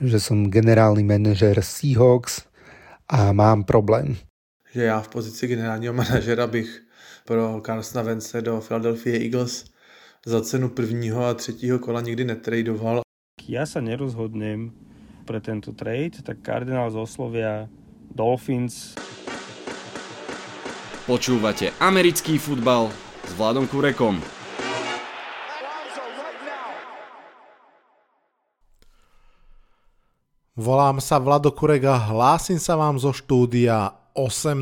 že som generálny manažer Seahawks a mám problém. Že já v pozici generálního manažera bych pro Carsona Vence do Philadelphia Eagles za cenu prvního a třetího kola nikdy netradoval. Ja sa nerozhodnem pre tento trade, tak Cardinals oslovia Dolphins. Počúvate americký futbal s Vladom Kurekom. Volám sa Vlado Kurek a hlásim sa vám zo štúdia 8.0.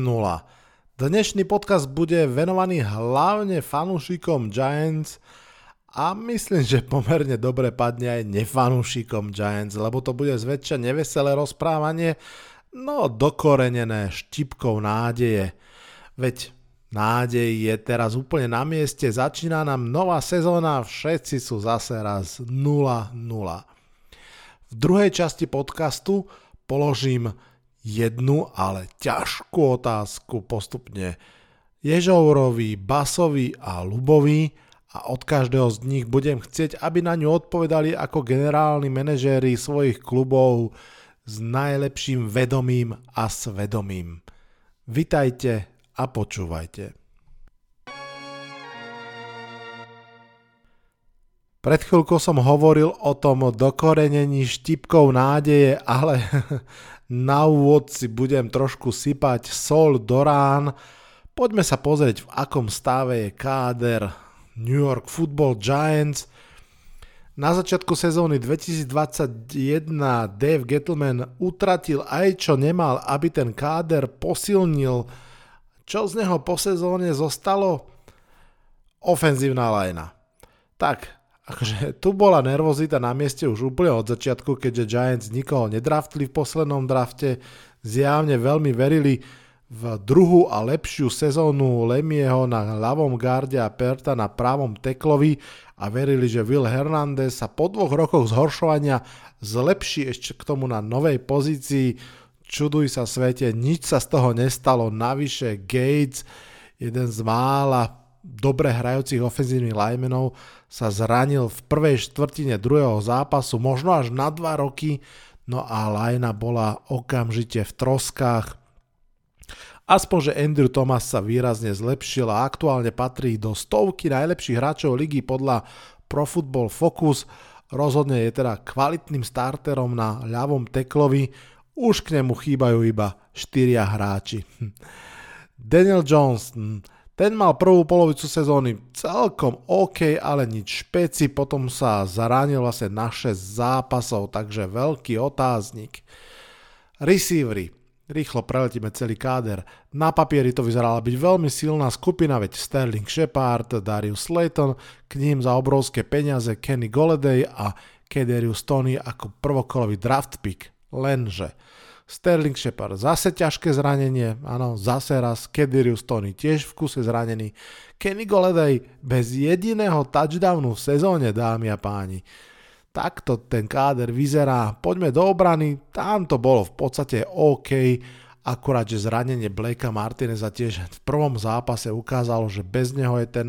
Dnešný podcast bude venovaný hlavne fanúšikom Giants a myslím, že pomerne dobre padne aj nefanúšikom Giants, lebo to bude zväčša neveselé rozprávanie, no dokorenené štipkou nádeje. Veď nádej je teraz úplne na mieste, začína nám nová sezóna, všetci sú zase raz 0-0. V druhej časti podcastu položím jednu, ale ťažkú otázku postupne Ježourovi, Basovi a Lubovi a od každého z nich budem chcieť, aby na ňu odpovedali ako generálni manažéri svojich klubov s najlepším vedomím a svedomím. Vitajte a počúvajte. Pred chvíľkou som hovoril o tom dokorenení štipkou nádeje, ale na úvod si budem trošku sypať sol do rán. Poďme sa pozrieť, v akom stave je káder New York Football Giants. Na začiatku sezóny 2021 Dave Gettleman utratil aj čo nemal, aby ten káder posilnil. Čo z neho po sezóne zostalo? Ofenzívna lajna. Tak, akože tu bola nervozita na mieste už úplne od začiatku, keďže Giants nikoho nedraftli v poslednom drafte, zjavne veľmi verili v druhú a lepšiu sezónu Lemieho na ľavom garde a Perta na pravom teklovi a verili, že Will Hernandez sa po dvoch rokoch zhoršovania zlepší ešte k tomu na novej pozícii. Čuduj sa svete, nič sa z toho nestalo. Navyše Gates, jeden z mála dobre hrajúcich ofenzívnych linemenov, sa zranil v prvej štvrtine druhého zápasu, možno až na dva roky, no a Lajna bola okamžite v troskách. Aspoň, že Andrew Thomas sa výrazne zlepšil a aktuálne patrí do stovky najlepších hráčov ligy podľa Pro Football Focus. Rozhodne je teda kvalitným starterom na ľavom teklovi, už k nemu chýbajú iba štyria hráči. Daniel Johnson, ten mal prvú polovicu sezóny celkom OK, ale nič špeci, potom sa zaránil vlastne na 6 zápasov, takže veľký otáznik. Receivery. Rýchlo preletíme celý káder. Na papieri to vyzerala byť veľmi silná skupina, veď Sterling Shepard, Darius Slayton, k ním za obrovské peniaze Kenny Golladay a Kederius Tony ako prvokolový draft pick. Lenže Sterling Shepard zase ťažké zranenie, áno, zase raz, Kedirius Tony tiež v kuse zranený, Kenny Goledej bez jediného touchdownu v sezóne, dámy a páni. Takto ten káder vyzerá, poďme do obrany, tam to bolo v podstate OK, akurát, že zranenie Blakea Martineza tiež v prvom zápase ukázalo, že bez neho je ten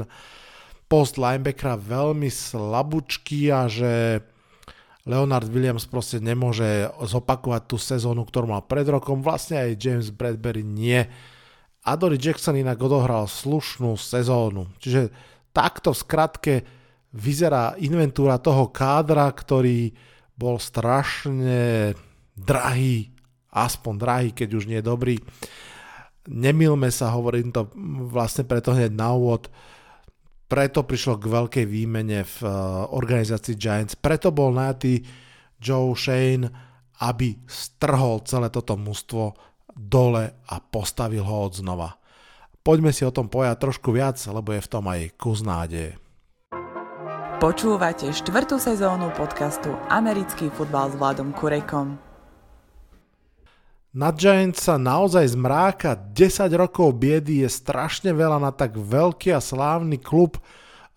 post linebackera veľmi slabúčký a že Leonard Williams proste nemôže zopakovať tú sezónu, ktorú mal pred rokom, vlastne aj James Bradbury nie. Adory Jackson inak odohral slušnú sezónu. Čiže takto v skratke vyzerá inventúra toho kádra, ktorý bol strašne drahý, aspoň drahý, keď už nie dobrý. Nemilme sa, hovorím to vlastne preto hneď na úvod, preto prišlo k veľkej výmene v eh, organizácii Giants. Preto bol najatý Joe Shane, aby strhol celé toto mužstvo dole a postavil ho od znova. Poďme si o tom pojať trošku viac, lebo je v tom aj kus nádeje. Počúvate štvrtú sezónu podcastu Americký futbal s Vladom Kurekom. Na Giants sa naozaj zmráka 10 rokov biedy je strašne veľa na tak veľký a slávny klub.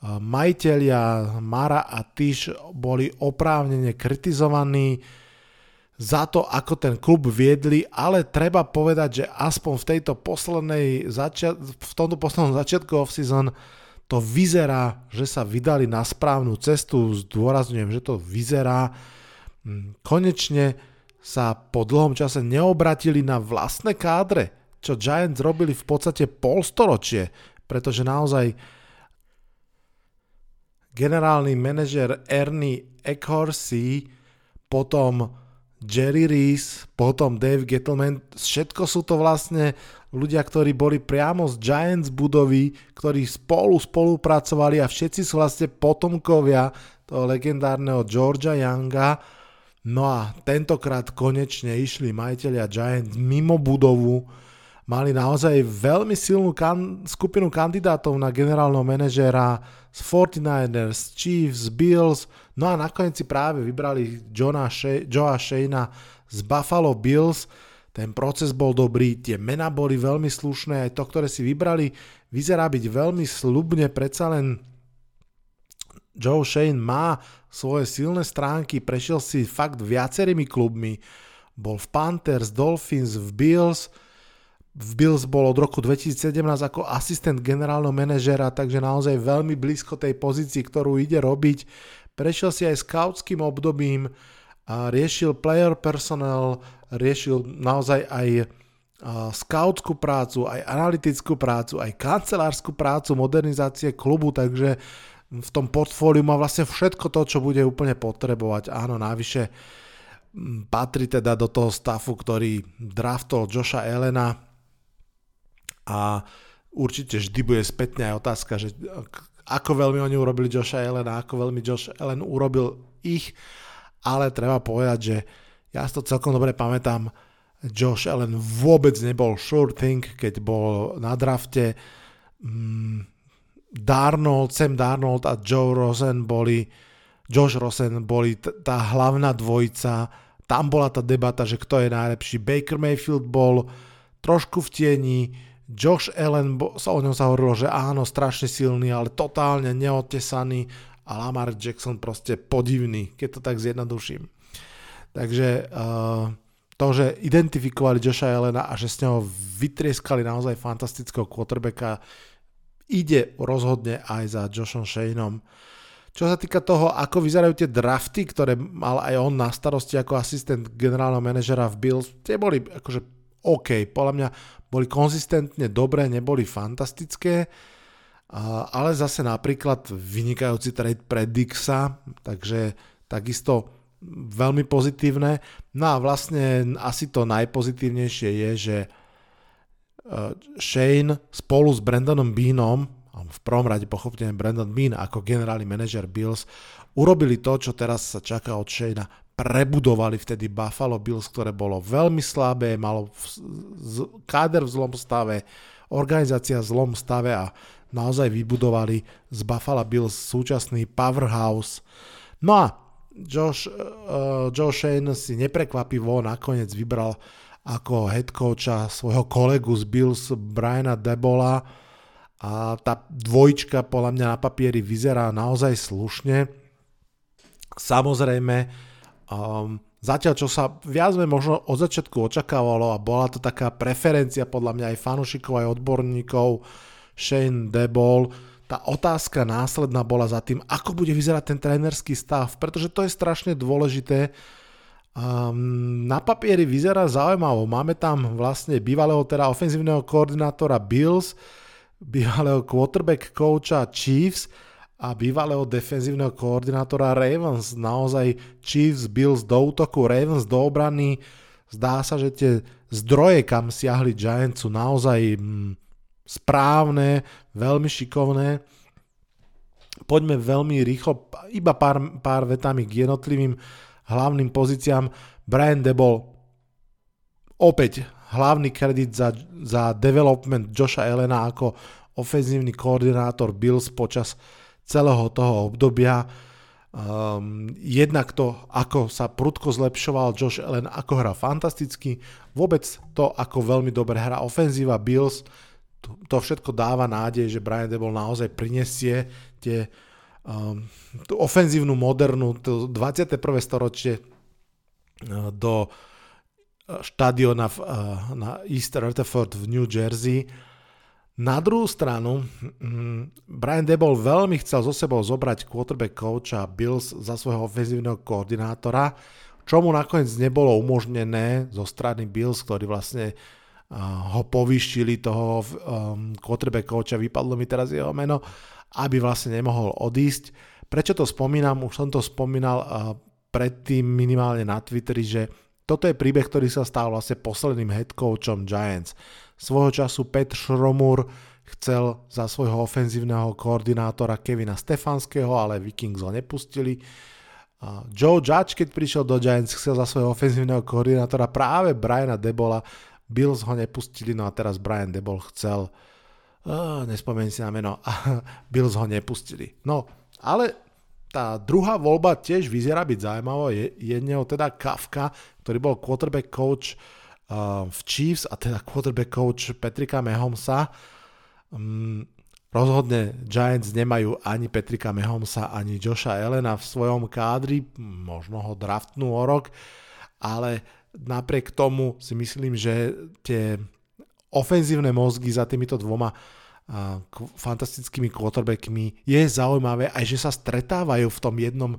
Majiteľia Mara a Tyš boli oprávnene kritizovaní za to, ako ten klub viedli, ale treba povedať, že aspoň v tejto poslednej začia- v tomto poslednom začiatku off-season to vyzerá, že sa vydali na správnu cestu, zdôrazňujem, že to vyzerá, hm, konečne sa po dlhom čase neobratili na vlastné kádre, čo Giants robili v podstate polstoročie, pretože naozaj generálny manažer Ernie Eckhorsey, potom Jerry Reese, potom Dave Gettleman, všetko sú to vlastne ľudia, ktorí boli priamo z Giants budovy, ktorí spolu spolupracovali a všetci sú vlastne potomkovia toho legendárneho Georgia Younga, No a tentokrát konečne išli majiteľia Giants mimo budovu, mali naozaj veľmi silnú kan- skupinu kandidátov na generálneho manažéra z 49ers, Chiefs, Bills, no a nakoniec si práve vybrali Johna She- Joa Shayna z Buffalo Bills. Ten proces bol dobrý, tie mená boli veľmi slušné, aj to, ktoré si vybrali, vyzerá byť veľmi slubne, predsa len Joe Shane má svoje silné stránky, prešiel si fakt viacerými klubmi, bol v Panthers, Dolphins, v Bills, v Bills bol od roku 2017 ako asistent generálneho manažera, takže naozaj veľmi blízko tej pozícii, ktorú ide robiť. Prešiel si aj scoutským obdobím, a riešil player personnel, riešil naozaj aj scoutskú prácu, aj analytickú prácu, aj kancelárskú prácu modernizácie klubu, takže v tom portfóliu má vlastne všetko to, čo bude úplne potrebovať. Áno, navyše patrí teda do toho stafu, ktorý draftol Joša Elena a určite vždy bude spätne aj otázka, že ako veľmi oni urobili Joša Elena, ako veľmi Josh Ellen urobil ich, ale treba povedať, že ja si to celkom dobre pamätám, Josh Allen vôbec nebol sure thing, keď bol na drafte. Mm, Darnold, Sam Darnold a Joe Rosen boli, Josh Rosen boli t- tá hlavná dvojica, tam bola tá debata, že kto je najlepší. Baker Mayfield bol trošku v tieni, Josh Allen, sa o ňom sa hovorilo, že áno, strašne silný, ale totálne neotesaný a Lamar Jackson proste podivný, keď to tak zjednoduším. Takže uh, to, že identifikovali Josha Allena a že s neho vytrieskali naozaj fantastického quarterbacka, ide rozhodne aj za Joshom Shaneom. Čo sa týka toho, ako vyzerajú tie drafty, ktoré mal aj on na starosti ako asistent generálneho manažera v Bills, tie boli akože OK, podľa mňa boli konzistentne dobré, neboli fantastické, ale zase napríklad vynikajúci trade pre Dixa, takže takisto veľmi pozitívne. No a vlastne asi to najpozitívnejšie je, že Shane spolu s Brandonom Beanom, v prvom rade pochopne Brandon Bean ako generálny manažer Bills, urobili to, čo teraz sa čaká od Shane. Prebudovali vtedy Buffalo Bills, ktoré bolo veľmi slabé, malo káder v zlom stave, organizácia v zlom stave a naozaj vybudovali z Buffalo Bills súčasný powerhouse. No a Josh, uh, Joe Shane si neprekvapivo nakoniec vybral ako head coacha svojho kolegu z Bills Briana Debola a tá dvojčka podľa mňa na papieri vyzerá naozaj slušne. Samozrejme, um, zatiaľ čo sa viac možno od začiatku očakávalo a bola to taká preferencia podľa mňa aj fanúšikov, aj odborníkov, Shane Debol, tá otázka následná bola za tým, ako bude vyzerať ten trénerský stav, pretože to je strašne dôležité, Na papieri vyzerá zaujímavo. Máme tam vlastne bývalého teda ofenzívneho koordinátora Bills, bývalého quarterback coacha Chiefs a bývalého defenzívneho koordinátora Ravens. Naozaj Chiefs, Bills do útoku, Ravens do obrany. Zdá sa, že tie zdroje, kam siahli Giants sú naozaj mm, správne, veľmi šikovné. Poďme veľmi rýchlo, iba pár, pár vetami k jednotlivým hlavným pozíciám. Brian Debol opäť hlavný kredit za, za development Josha Elena ako ofenzívny koordinátor Bills počas celého toho obdobia. Um, jednak to, ako sa prudko zlepšoval Josh Allen, ako hra fantasticky, vôbec to, ako veľmi dobre hra ofenzíva Bills, to, to všetko dáva nádej, že Brian Debol naozaj prinesie tie um, tú ofenzívnu, modernú, to 21. storočie uh, do uh, štadiona v, uh, na East Rutherford v New Jersey. Na druhú stranu, um, Brian Debol veľmi chcel zo sebou zobrať quarterback coacha Bills za svojho ofenzívneho koordinátora, čo mu nakoniec nebolo umožnené zo strany Bills, ktorí vlastne ho povýšili toho um, quarterback coacha, vypadlo mi teraz jeho meno, aby vlastne nemohol odísť. Prečo to spomínam? Už som to spomínal uh, predtým minimálne na Twitteri, že toto je príbeh, ktorý sa stal vlastne posledným head coachom Giants. Svojho času Pet Šromur chcel za svojho ofenzívneho koordinátora Kevina Stefanského, ale Vikings ho nepustili. Joe Judge, keď prišiel do Giants, chcel za svojho ofenzívneho koordinátora práve Briana Debola, Bills ho nepustili, no a teraz Brian Debol chcel, uh, nespomeň si na meno, a Bills ho nepustili. No, ale tá druhá voľba tiež vyzerá byť zaujímavá, je jedného teda Kafka, ktorý bol quarterback coach uh, v Chiefs a teda quarterback coach Petrika Mahomesa. Um, rozhodne Giants nemajú ani Petrika Mahomesa, ani Josha Elena v svojom kádri, možno ho draftnú o rok, ale napriek tomu si myslím, že tie ofenzívne mozgy za týmito dvoma fantastickými quarterbackmi je zaujímavé aj, že sa stretávajú v tom jednom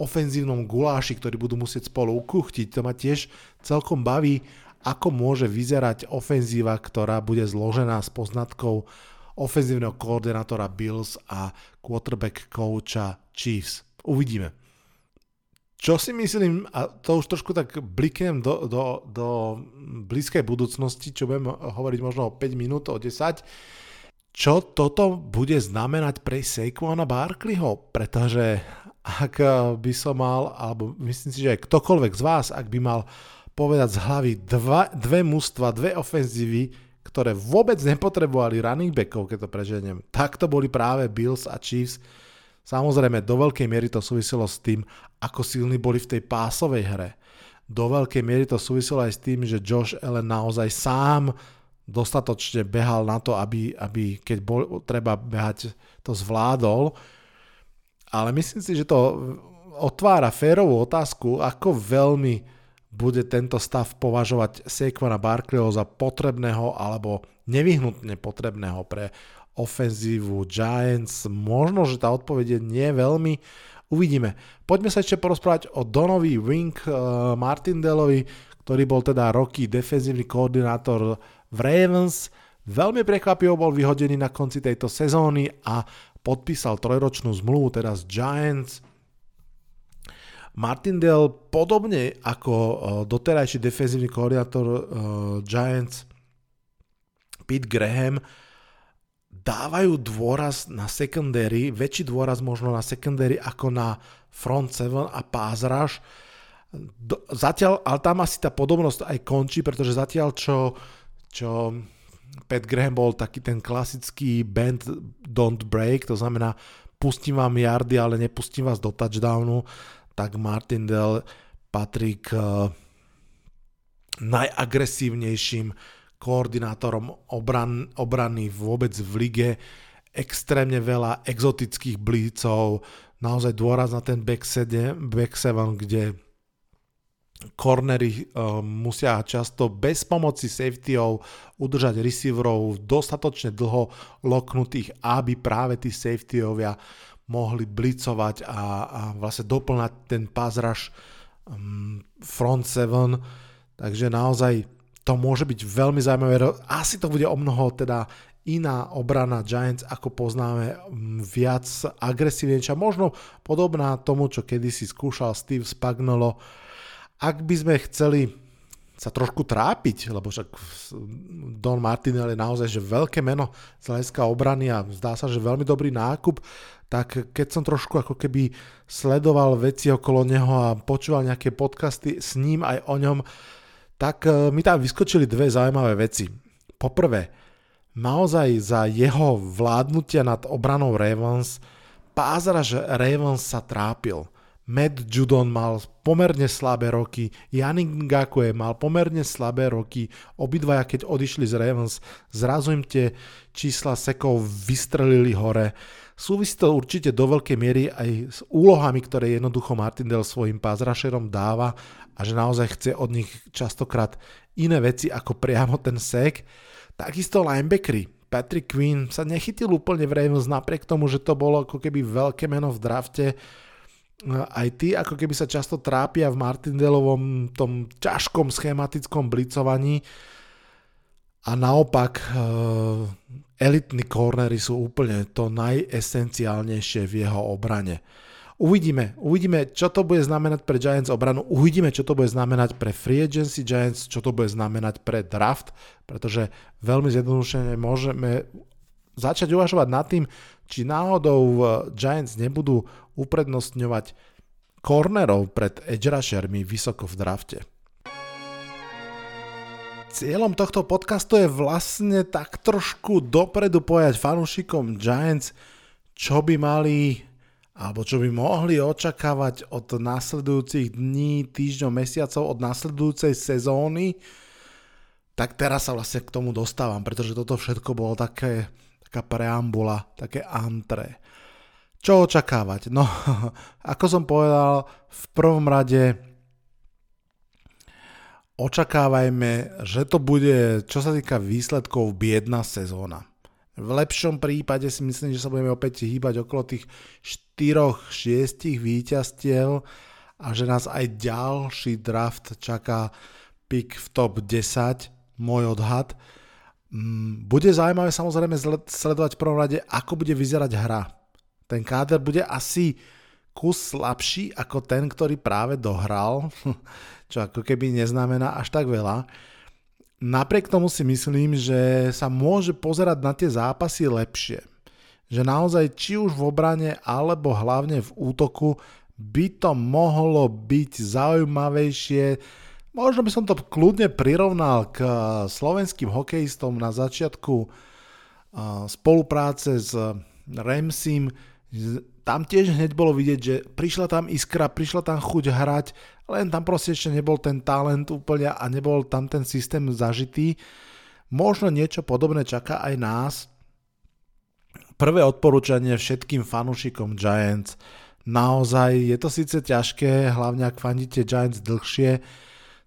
ofenzívnom guláši, ktorý budú musieť spolu ukuchtiť. To ma tiež celkom baví, ako môže vyzerať ofenzíva, ktorá bude zložená z poznatkov ofenzívneho koordinátora Bills a quarterback coacha Chiefs. Uvidíme. Čo si myslím, a to už trošku tak bliknem do, do, do blízkej budúcnosti, čo budem hovoriť možno o 5 minút, o 10, čo toto bude znamenať pre Saquona Barkleyho, pretože ak by som mal, alebo myslím si, že aj ktokoľvek z vás, ak by mal povedať z hlavy dva, dve mužstva, dve ofenzívy, ktoré vôbec nepotrebovali running backov, keď to preženiem, tak to boli práve Bills a Chiefs, Samozrejme, do veľkej miery to súviselo s tým, ako silní boli v tej pásovej hre. Do veľkej miery to súviselo aj s tým, že Josh Allen naozaj sám dostatočne behal na to, aby, aby keď bol treba behať, to zvládol. Ale myslím si, že to otvára férovú otázku, ako veľmi bude tento stav považovať Saquona Barkleyho za potrebného alebo nevyhnutne potrebného pre ofenzívu Giants? Možno, že tá odpoveď je nie veľmi. Uvidíme. Poďme sa ešte porozprávať o Donovi Wink uh, Martindelovi, ktorý bol teda roky defenzívny koordinátor v Ravens. Veľmi prekvapivo bol vyhodený na konci tejto sezóny a podpísal trojročnú zmluvu teda z Giants. Martindale podobne ako uh, doterajší defenzívny koordinátor uh, Giants Pete Graham dávajú dôraz na secondary, väčší dôraz možno na secondary ako na front 7 a pass rush. Zatiaľ, ale tam asi tá podobnosť aj končí, pretože zatiaľ čo, čo Pat Graham bol taký ten klasický bend don't break, to znamená pustím vám yardy, ale nepustím vás do touchdownu, tak Martindale patrí k eh, najagresívnejším koordinátorom obran, obrany vôbec v lige, extrémne veľa exotických blícov, naozaj dôraz na ten back 7, back 7 kde cornery uh, musia často bez pomoci safetyov udržať receiverov dostatočne dlho loknutých, aby práve tí safetyovia mohli blicovať a, a vlastne doplňať ten rush um, front 7. Takže naozaj to môže byť veľmi zaujímavé. Asi to bude o mnoho teda iná obrana Giants, ako poznáme, viac agresívnejšia, možno podobná tomu, čo kedysi skúšal Steve Spagnolo. Ak by sme chceli sa trošku trápiť, lebo však Don Martinelli je naozaj že veľké meno z hľadiska obrany a zdá sa, že veľmi dobrý nákup, tak keď som trošku ako keby sledoval veci okolo neho a počúval nejaké podcasty s ním aj o ňom, tak e, mi tam vyskočili dve zaujímavé veci. Poprvé, naozaj za jeho vládnutia nad obranou Ravens že Ravens sa trápil. Matt Judon mal pomerne slabé roky, Janik Ngakue mal pomerne slabé roky, obidvaja keď odišli z Ravens, zrazu im tie čísla sekov vystrelili hore. Súvisí to určite do veľkej miery aj s úlohami, ktoré jednoducho Martindale svojim pázrašerom dáva a že naozaj chce od nich častokrát iné veci ako priamo ten sek. Takisto linebackery. Patrick Queen sa nechytil úplne v Ravens napriek tomu, že to bolo ako keby veľké meno v drafte. aj tí ako keby sa často trápia v Martindelovom tom ťažkom schematickom blicovaní a naopak eh, elitní cornery sú úplne to najesenciálnejšie v jeho obrane. Uvidíme, uvidíme, čo to bude znamenať pre Giants obranu, uvidíme, čo to bude znamenať pre free agency Giants, čo to bude znamenať pre draft, pretože veľmi zjednodušene môžeme začať uvažovať nad tým, či náhodou eh, Giants nebudú uprednostňovať cornerov pred edge rushermi vysoko v drafte. Cieľom tohto podcastu je vlastne tak trošku dopredu povedať fanúšikom Giants, čo by mali alebo čo by mohli očakávať od následujúcich dní, týždňov, mesiacov, od následujúcej sezóny, tak teraz sa vlastne k tomu dostávam, pretože toto všetko bolo také, taká preambula, také antre. Čo očakávať? No, ako som povedal, v prvom rade očakávajme, že to bude, čo sa týka výsledkov, biedna sezóna. V lepšom prípade si myslím, že sa budeme opäť hýbať okolo tých 4-6 víťazstiev a že nás aj ďalší draft čaká pick v top 10, môj odhad. Mm, bude zaujímavé samozrejme sledovať v prvom rade, ako bude vyzerať hra. Ten káder bude asi kus slabší ako ten, ktorý práve dohral, čo ako keby neznamená až tak veľa. Napriek tomu si myslím, že sa môže pozerať na tie zápasy lepšie. Že naozaj či už v obrane alebo hlavne v útoku by to mohlo byť zaujímavejšie. Možno by som to kľudne prirovnal k slovenským hokejistom na začiatku spolupráce s Remsim. Tam tiež hneď bolo vidieť, že prišla tam iskra, prišla tam chuť hrať, len tam proste ešte nebol ten talent úplne a nebol tam ten systém zažitý. Možno niečo podobné čaká aj nás. Prvé odporúčanie všetkým fanúšikom Giants. Naozaj je to síce ťažké, hlavne ak fandíte Giants dlhšie,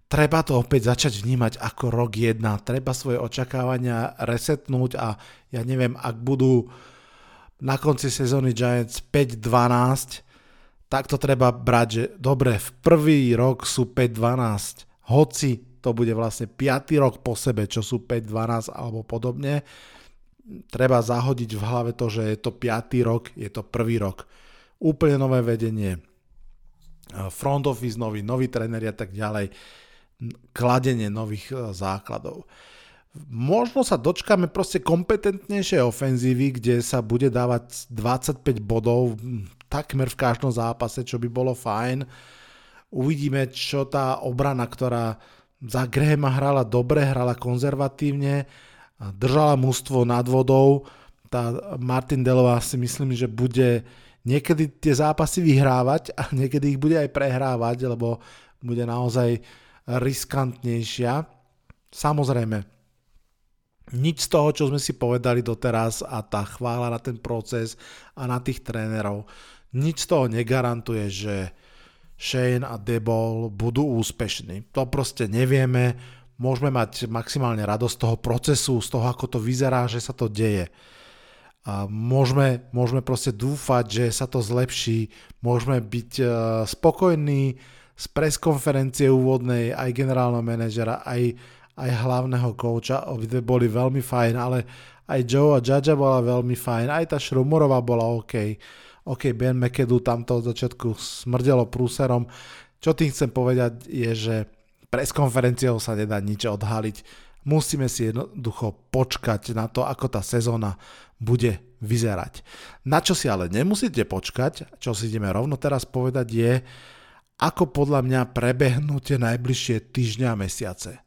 treba to opäť začať vnímať ako rok 1. Treba svoje očakávania resetnúť a ja neviem, ak budú na konci sezóny Giants 5-12, tak to treba brať, že dobre, v prvý rok sú 5-12, hoci to bude vlastne 5. rok po sebe, čo sú 5-12 alebo podobne, treba zahodiť v hlave to, že je to 5. rok, je to prvý rok. Úplne nové vedenie, front office nový, nový tréneri a tak ďalej, kladenie nových e, základov. Možno sa dočkáme proste kompetentnejšej ofenzívy, kde sa bude dávať 25 bodov, takmer v každom zápase, čo by bolo fajn. Uvidíme, čo tá obrana, ktorá za Grahama hrala dobre, hrala konzervatívne, držala mústvo nad vodou. Tá Martin Delová si myslím, že bude niekedy tie zápasy vyhrávať a niekedy ich bude aj prehrávať, lebo bude naozaj riskantnejšia. Samozrejme, nič z toho, čo sme si povedali doteraz a tá chvála na ten proces a na tých trénerov nič z toho negarantuje, že Shane a Debol budú úspešní. To proste nevieme, môžeme mať maximálne radosť z toho procesu, z toho, ako to vyzerá, že sa to deje. A môžeme, môžeme proste dúfať, že sa to zlepší, môžeme byť uh, spokojní z preskonferencie úvodnej aj generálneho manažera, aj, aj hlavného kouča, obidve boli veľmi fajn, ale aj Joe a Jaja bola veľmi fajn, aj tá Šrumorová bola OK. OK, Ben McAdoo tamto od začiatku smrdelo prúserom. Čo tým chcem povedať je, že pres konferenciou sa nedá nič odhaliť. Musíme si jednoducho počkať na to, ako tá sezóna bude vyzerať. Na čo si ale nemusíte počkať, čo si ideme rovno teraz povedať je, ako podľa mňa prebehnú tie najbližšie týždňa a mesiace.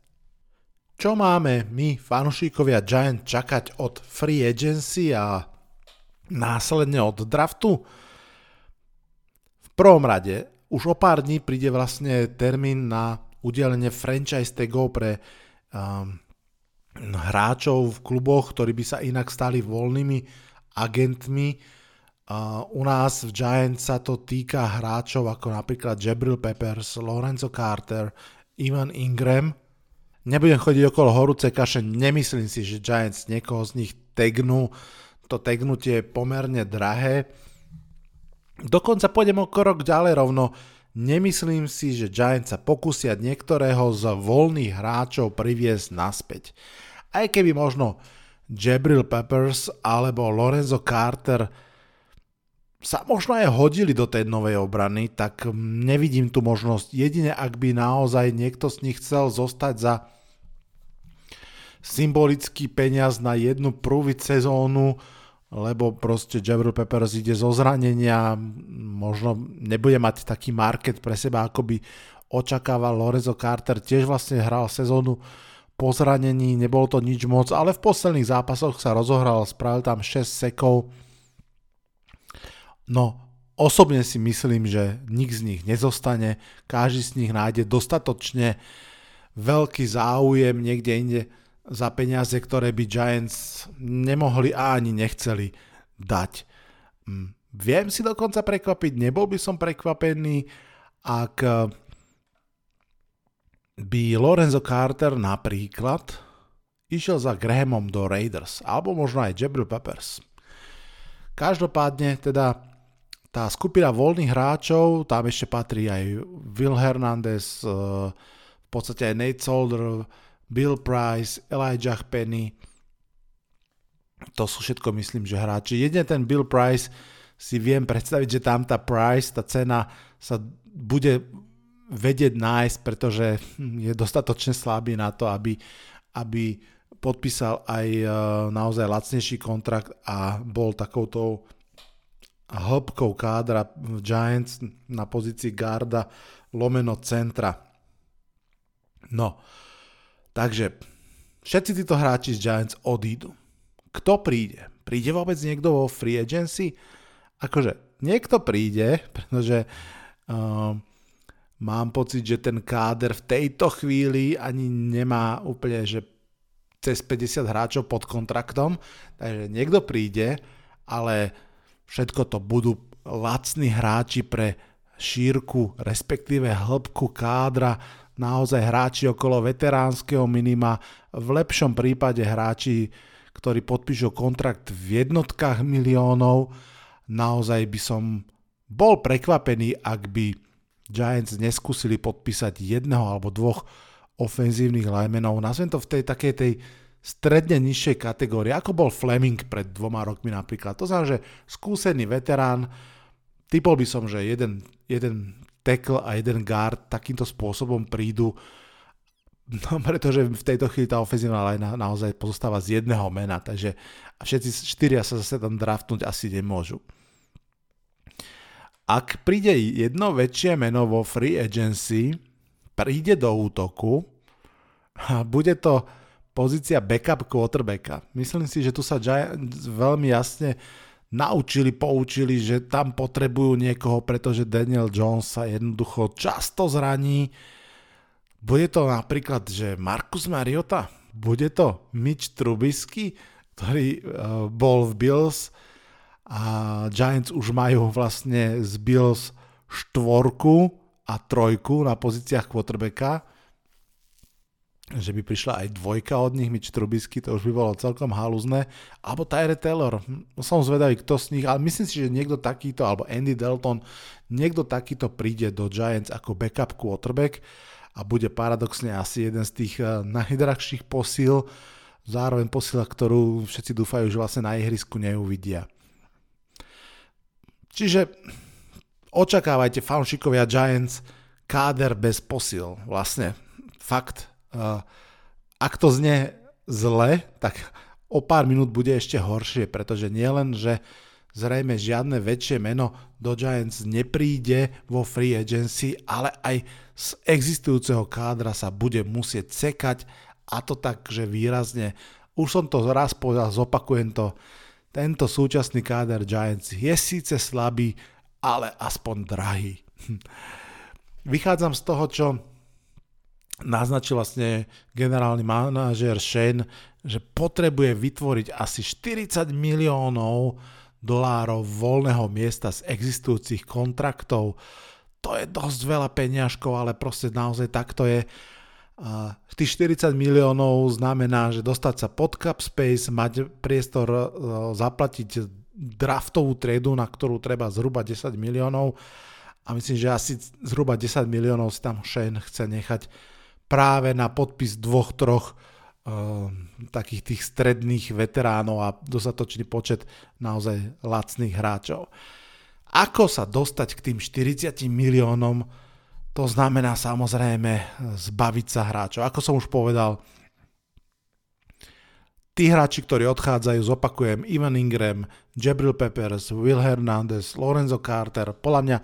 Čo máme my, fanúšikovia Giant, čakať od free agency a následne od draftu. V prvom rade už o pár dní príde vlastne termín na udelenie franchise tagov pre um, hráčov v kluboch, ktorí by sa inak stali voľnými agentmi. Uh, u nás v Giants sa to týka hráčov ako napríklad Jabril Peppers, Lorenzo Carter, Ivan Ingram. Nebudem chodiť okolo horúce kaše, nemyslím si, že Giants niekoho z nich tagnú to tagnutie je pomerne drahé. Dokonca pôjdem o krok ďalej rovno. Nemyslím si, že Giants sa pokusia niektorého z voľných hráčov priviesť naspäť. Aj keby možno Jabril Peppers alebo Lorenzo Carter sa možno aj hodili do tej novej obrany, tak nevidím tu možnosť. Jedine ak by naozaj niekto z nich chcel zostať za symbolický peniaz na jednu prvý sezónu, lebo proste Jabril Peppers ide zo zranenia, možno nebude mať taký market pre seba, ako by očakával Lorenzo Carter, tiež vlastne hral sezónu po zranení, nebolo to nič moc, ale v posledných zápasoch sa rozohral, spravil tam 6 sekov. No, osobne si myslím, že nik z nich nezostane, každý z nich nájde dostatočne veľký záujem niekde inde za peniaze, ktoré by Giants nemohli a ani nechceli dať. Mm, viem si dokonca prekvapiť, nebol by som prekvapený, ak eh, by Lorenzo Carter napríklad išiel za Grahamom do Raiders, alebo možno aj Jabril Peppers. Každopádne teda tá skupina voľných hráčov, tam ešte patrí aj Will Hernandez, eh, v podstate aj Nate Solder, Bill Price, Elijah Penny. To sú všetko, myslím, že hráči. Jedne ten Bill Price si viem predstaviť, že tam tá price, tá cena sa bude vedieť nájsť, pretože je dostatočne slabý na to, aby, aby podpísal aj uh, naozaj lacnejší kontrakt a bol takouto hĺbkou kádra v Giants na pozícii garda lomeno centra. No, Takže všetci títo hráči z Giants odídu. Kto príde? Príde vôbec niekto vo free agency? Akože niekto príde, pretože uh, mám pocit, že ten káder v tejto chvíli ani nemá úplne, že cez 50 hráčov pod kontraktom, takže niekto príde, ale všetko to budú lacní hráči pre šírku, respektíve hĺbku kádra naozaj hráči okolo veteránskeho minima, v lepšom prípade hráči, ktorí podpíšu kontrakt v jednotkách miliónov. Naozaj by som bol prekvapený, ak by Giants neskúsili podpísať jedného alebo dvoch ofenzívnych linemenov. Nazvem to v tej takej tej stredne nižšej kategórii, ako bol Fleming pred dvoma rokmi napríklad. To znamená, že skúsený veterán, typol by som, že jeden, jeden tackle a jeden guard takýmto spôsobom prídu, no pretože v tejto chvíli tá ofenzívna line naozaj pozostáva z jedného mena, takže všetci štyria sa zase tam draftnúť asi nemôžu. Ak príde jedno väčšie meno vo free agency, príde do útoku a bude to pozícia backup quarterbacka. Myslím si, že tu sa Giants veľmi jasne naučili, poučili, že tam potrebujú niekoho, pretože Daniel Jones sa jednoducho často zraní. Bude to napríklad, že Markus Mariota? Bude to Mitch Trubisky, ktorý uh, bol v Bills a Giants už majú vlastne z Bills štvorku a trojku na pozíciách quarterbacka že by prišla aj dvojka od nich, Mitch Trubisky, to už by bolo celkom halúzne, alebo Tyre Taylor, hm, som zvedavý, kto z nich, ale myslím si, že niekto takýto, alebo Andy Dalton, niekto takýto príde do Giants ako backup quarterback a bude paradoxne asi jeden z tých eh, najdrahších posíl, zároveň posila, ktorú všetci dúfajú, že vlastne na ihrisku neuvidia. Čiže očakávajte fanšikovia Giants káder bez posil. Vlastne fakt ak to znie zle, tak o pár minút bude ešte horšie, pretože nielen, že zrejme žiadne väčšie meno do Giants nepríde vo free agency, ale aj z existujúceho kádra sa bude musieť sekať a to tak, že výrazne. Už som to raz povedal, zopakujem to. Tento súčasný káder Giants je síce slabý, ale aspoň drahý. Vychádzam z toho, čo naznačil vlastne generálny manažer Shane, že potrebuje vytvoriť asi 40 miliónov dolárov voľného miesta z existujúcich kontraktov. To je dosť veľa peňažkov, ale proste naozaj takto je. A tých 40 miliónov znamená, že dostať sa pod cap space, mať priestor e, zaplatiť draftovú triedu, na ktorú treba zhruba 10 miliónov a myslím, že asi zhruba 10 miliónov si tam Shane chce nechať práve na podpis dvoch, troch uh, takých tých stredných veteránov a dostatočný počet naozaj lacných hráčov. Ako sa dostať k tým 40 miliónom, to znamená samozrejme zbaviť sa hráčov. Ako som už povedal, tí hráči, ktorí odchádzajú, zopakujem, Ivan Ingram, Jabril Peppers, Will Hernandez, Lorenzo Carter, podľa mňa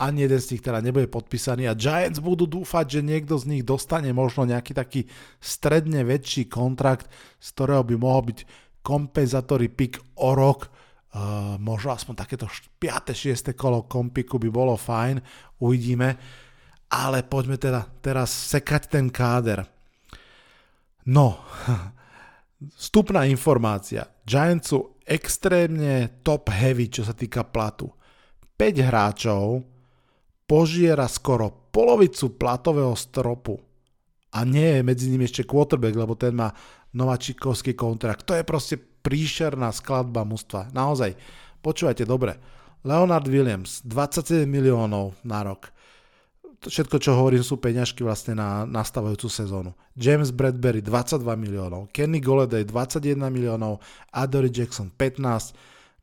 ani jeden z nich teda nebude podpísaný a Giants budú dúfať, že niekto z nich dostane možno nejaký taký stredne väčší kontrakt, z ktorého by mohol byť kompenzátory pick o rok, uh, možno aspoň takéto 5. 6. kolo kompiku by bolo fajn, uvidíme, ale poďme teda teraz sekať ten káder. No, vstupná informácia. Giants sú extrémne top heavy, čo sa týka platu. 5 hráčov, požiera skoro polovicu platového stropu a nie je medzi nimi ešte quarterback, lebo ten má nováčikovský kontrakt. To je proste príšerná skladba mužstva. Naozaj, počúvajte dobre. Leonard Williams, 27 miliónov na rok. Všetko, čo hovorím, sú peňažky vlastne na nastavujúcu sezónu. James Bradbury 22 miliónov, Kenny Golladay 21 miliónov, Adory Jackson 15,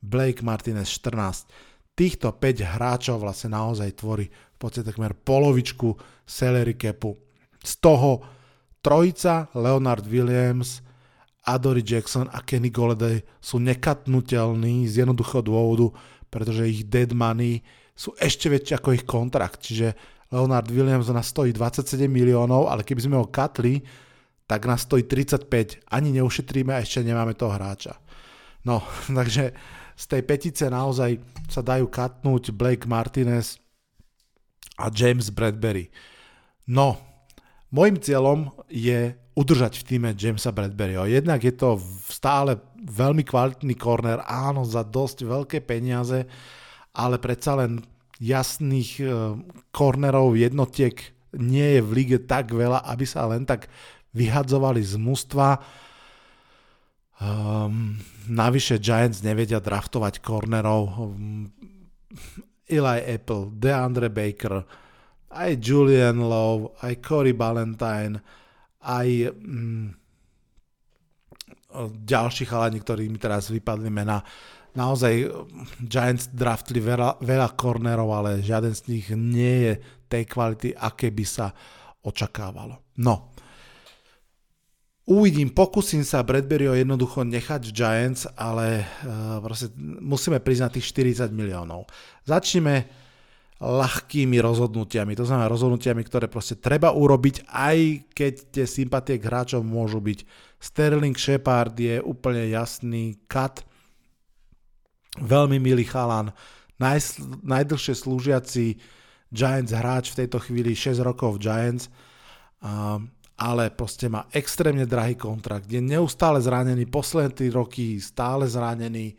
Blake Martinez 14 týchto 5 hráčov vlastne naozaj tvorí v podstate takmer polovičku salary capu. Z toho trojica Leonard Williams, Adory Jackson a Kenny Golladay sú nekatnutelní z jednoduchého dôvodu, pretože ich dead money sú ešte väčšie ako ich kontrakt. Čiže Leonard Williams nás stojí 27 miliónov, ale keby sme ho katli, tak nás stojí 35. Ani neušetríme a ešte nemáme toho hráča. No, takže z tej petice naozaj sa dajú katnúť Blake Martinez a James Bradbury. No, môjim cieľom je udržať v týme Jamesa Bradburyho. Jednak je to stále veľmi kvalitný corner, áno, za dosť veľké peniaze, ale predsa len jasných cornerov e, jednotiek nie je v lige tak veľa, aby sa len tak vyhadzovali z mužstva Um, navyše Giants nevedia draftovať cornerov. Um, Eli Apple, DeAndre Baker, aj Julian Lowe, aj Corey Ballantyne, aj um, ďalší chalani, ktorí mi teraz vypadli mena. Naozaj Giants draftli veľa, veľa cornerov, ale žiaden z nich nie je tej kvality, aké by sa očakávalo. No, Uvidím, pokúsim sa Bradburyho jednoducho nechať v Giants, ale uh, proste musíme priznať tých 40 miliónov. Začneme ľahkými rozhodnutiami, to znamená rozhodnutiami, ktoré proste treba urobiť, aj keď tie sympatie k hráčom môžu byť. Sterling Shepard je úplne jasný cut, veľmi milý chalan, naj, najdlhšie slúžiaci Giants hráč v tejto chvíli 6 rokov Giants. Uh, ale proste má extrémne drahý kontrakt. Je neustále zranený, posledné 3 roky stále zranený.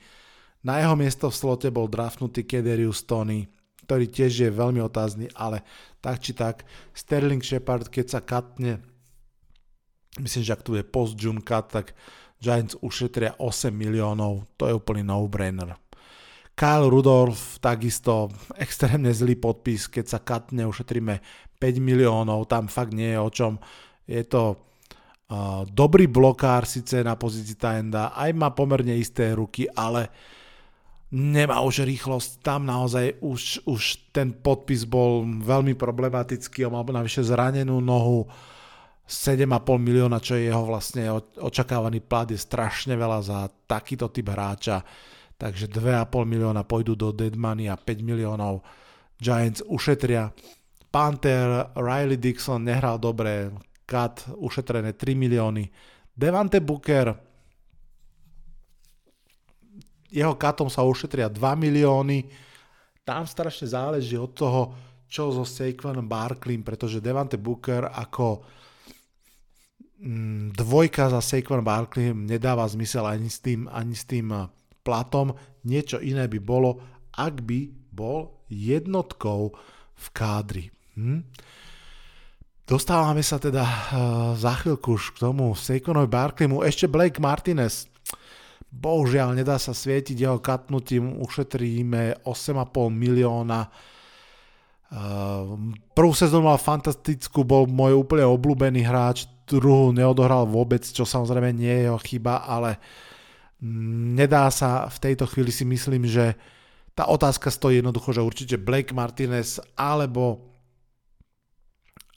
Na jeho miesto v slote bol draftnutý Kederius Tony, ktorý tiež je veľmi otázny, ale tak či tak, Sterling Shepard, keď sa katne, myslím, že ak tu je post-June cut, tak Giants ušetria 8 miliónov, to je úplný no-brainer. Kyle Rudolph, takisto extrémne zlý podpis, keď sa katne, ušetríme 5 miliónov, tam fakt nie je o čom je to uh, dobrý blokár síce na pozícii Taenda, aj má pomerne isté ruky, ale nemá už rýchlosť. Tam naozaj už, už ten podpis bol veľmi problematický, on mal navyše zranenú nohu, 7,5 milióna, čo je jeho vlastne očakávaný plat, je strašne veľa za takýto typ hráča. Takže 2,5 milióna pôjdu do dead money a 5 miliónov Giants ušetria. Panther, Riley Dixon nehral dobre, kat ušetrené 3 milióny. Devante Booker, jeho katom sa ušetria 2 milióny. Tam strašne záleží od toho, čo so Saquon Barkleym, pretože Devante Booker ako mm, dvojka za Saquon Barkleym nedáva zmysel ani s tým, ani s tým eh, platom. Niečo iné by bolo, ak by bol jednotkou v kádri. Hm? Dostávame sa teda uh, za chvíľku už k tomu Saquonovi Barkleymu. Ešte Blake Martinez. Bohužiaľ, nedá sa svietiť jeho katnutím, ušetríme 8,5 milióna. Prvú sezónu mal fantastickú, bol môj úplne obľúbený hráč, druhú neodohral vôbec, čo samozrejme nie je jeho chyba, ale nedá sa v tejto chvíli si myslím, že tá otázka stojí jednoducho, že určite Blake Martinez alebo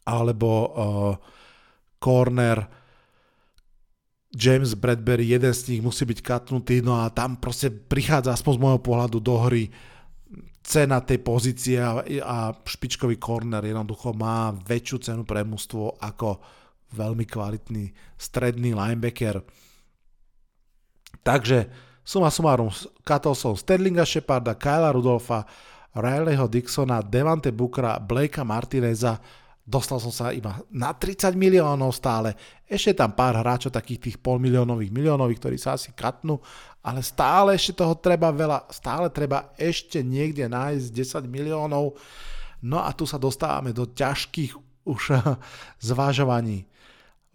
alebo uh, corner James Bradbury, jeden z nich musí byť katnutý, no a tam proste prichádza aspoň z môjho pohľadu do hry cena tej pozície a, a špičkový corner jednoducho má väčšiu cenu pre mústvo ako veľmi kvalitný stredný linebacker. Takže suma sumarum, katol som Sterlinga Sheparda, Kyla Rudolfa, Rileyho Dixona, Devante Bookera, Blakea Martineza, Dostal som sa iba na 30 miliónov stále. Ešte tam pár hráčov, takých tých pol miliónových, miliónových, ktorí sa asi katnú, ale stále ešte toho treba veľa, stále treba ešte niekde nájsť 10 miliónov. No a tu sa dostávame do ťažkých už zvážovaní.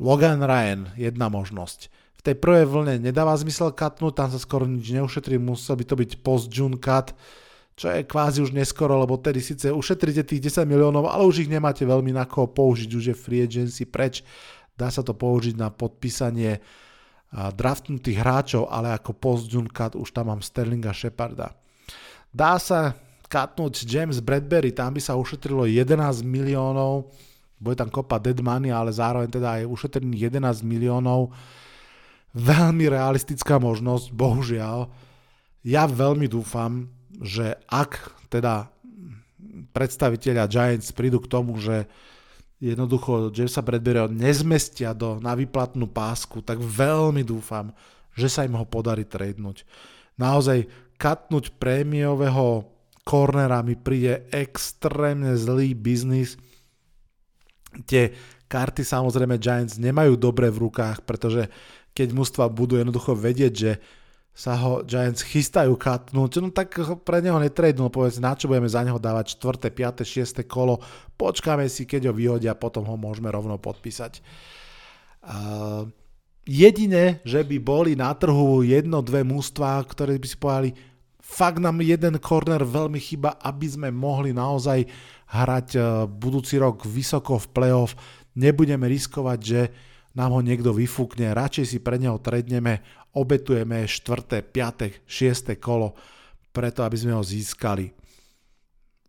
Logan Ryan, jedna možnosť. V tej prvej vlne nedáva zmysel katnúť, tam sa skoro nič neušetrí, musel by to byť post-June cut čo je kvázi už neskoro, lebo tedy síce ušetríte tých 10 miliónov, ale už ich nemáte veľmi na koho použiť, už je free agency preč. Dá sa to použiť na podpísanie draftnutých hráčov, ale ako post cut už tam mám Sterlinga Sheparda. Dá sa katnúť James Bradbury, tam by sa ušetrilo 11 miliónov, bude tam kopa dead money, ale zároveň teda aj ušetrených 11 miliónov. Veľmi realistická možnosť, bohužiaľ. Ja veľmi dúfam, že ak teda predstaviteľia Giants prídu k tomu, že jednoducho Jamesa Bradburyho nezmestia do, na výplatnú pásku, tak veľmi dúfam, že sa im ho podarí tradenúť. Naozaj katnúť prémiového cornera mi príde extrémne zlý biznis. Tie karty samozrejme Giants nemajú dobre v rukách, pretože keď mužstva budú jednoducho vedieť, že sa ho Giants chystajú katnúť, no tak pre neho netradenul, povedz, na čo budeme za neho dávať 4., 5., 6. kolo, počkáme si, keď ho vyhodia, potom ho môžeme rovno podpísať. Uh, jedine, že by boli na trhu jedno, dve mústva, ktoré by si povedali, fakt nám jeden corner veľmi chyba, aby sme mohli naozaj hrať uh, budúci rok vysoko v playoff, nebudeme riskovať, že nám ho niekto vyfúkne, radšej si pre neho tredneme, obetujeme 4., 5., 6. kolo, preto aby sme ho získali.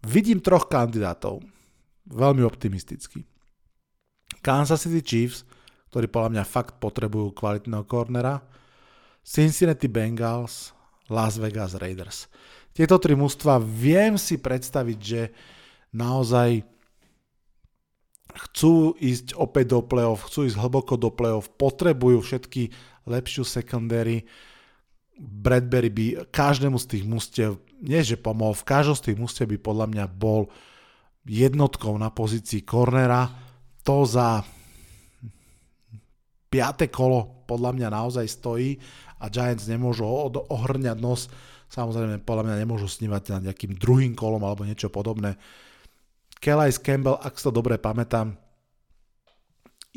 Vidím troch kandidátov, veľmi optimisticky. Kansas City Chiefs, ktorí podľa mňa fakt potrebujú kvalitného kornera, Cincinnati Bengals, Las Vegas Raiders. Tieto tri mužstva viem si predstaviť, že naozaj chcú ísť opäť do play-off, chcú ísť hlboko do play-off, potrebujú všetky lepšiu secondary. Bradbury by každému z tých mustiev, nie že pomohol, v každom z tých mustiev by podľa mňa bol jednotkou na pozícii cornera. To za 5. kolo podľa mňa naozaj stojí a Giants nemôžu ohrňať nos. Samozrejme, podľa mňa nemôžu snívať nad nejakým druhým kolom alebo niečo podobné Kelais Campbell, ak sa dobre pamätám,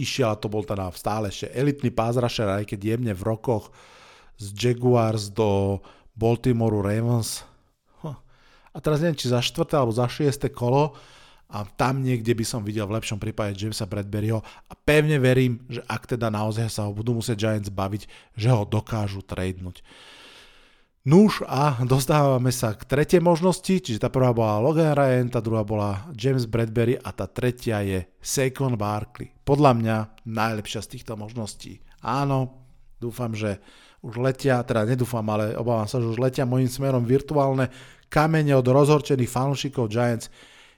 išiel, a to bol teda stále ešte elitný pázrašer, aj keď jemne v rokoch z Jaguars do Baltimore Ravens. A teraz neviem, či za štvrté alebo za šiesté kolo a tam niekde by som videl v lepšom prípade Jamesa Bradburyho a pevne verím, že ak teda naozaj sa ho budú musieť Giants baviť, že ho dokážu tradenúť. Nuž a dostávame sa k tretej možnosti, čiže tá prvá bola Logan Ryan, tá druhá bola James Bradbury a tá tretia je Saquon Barkley. Podľa mňa najlepšia z týchto možností. Áno, dúfam, že už letia, teda nedúfam, ale obávam sa, že už letia môjim smerom virtuálne kamene od rozhorčených fanúšikov Giants.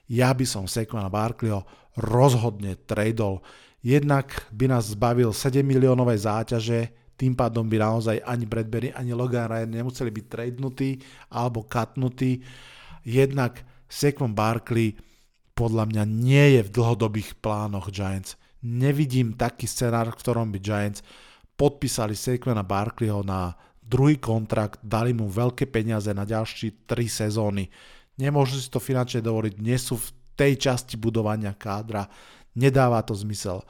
Ja by som Saquona Barkleyho rozhodne tradol. Jednak by nás zbavil 7 miliónovej záťaže, tým pádom by naozaj ani Bradbury, ani Logan Ryan nemuseli byť tradenutí alebo katnutí. Jednak Saquon Barkley podľa mňa nie je v dlhodobých plánoch Giants. Nevidím taký scenár, v ktorom by Giants podpísali Saquona Barkleyho na druhý kontrakt, dali mu veľké peniaze na ďalšie 3 sezóny. Nemôžu si to finančne dovoliť, nie sú v tej časti budovania kádra, nedáva to zmysel.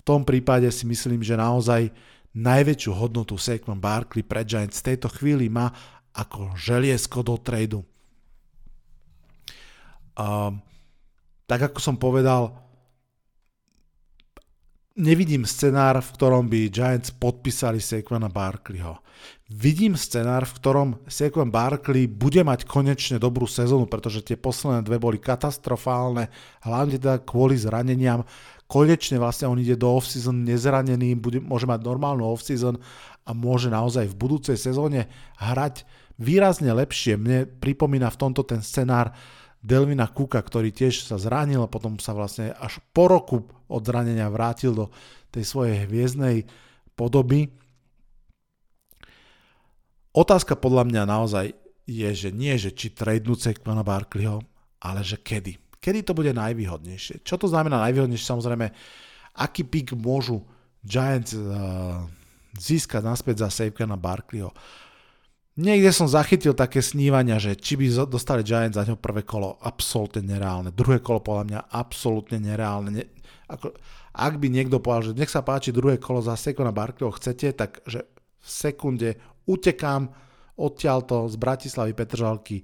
V tom prípade si myslím, že naozaj najväčšiu hodnotu Saquon Barkley pre Giants v tejto chvíli má ako želiesko do tradu. Um, tak ako som povedal, nevidím scenár, v ktorom by Giants podpísali Saquona Barkleyho. Vidím scenár, v ktorom Saquon Barkley bude mať konečne dobrú sezónu, pretože tie posledné dve boli katastrofálne, hlavne teda kvôli zraneniam. Konečne vlastne on ide do off-season nezranený, bude, môže mať normálnu off-season a môže naozaj v budúcej sezóne hrať výrazne lepšie. Mne pripomína v tomto ten scenár Delvina Kuka, ktorý tiež sa zranil a potom sa vlastne až po roku od zranenia vrátil do tej svojej hviezdnej podoby Otázka podľa mňa naozaj je, že nie, že či tradenúť Sekmana Barkleyho, ale že kedy. Kedy to bude najvýhodnejšie. Čo to znamená najvýhodnejšie? Samozrejme, aký pik môžu Giants uh, získať naspäť za Sekmana Barkleyho. Niekde som zachytil také snívania, že či by dostali Giants za ňo prvé kolo, absolútne nereálne. Druhé kolo podľa mňa absolútne nereálne. Ne, ako, ak by niekto povedal, že nech sa páči druhé kolo za Sekona Barkleyho chcete, tak že v sekunde utekám odtiaľto z Bratislavy Petržalky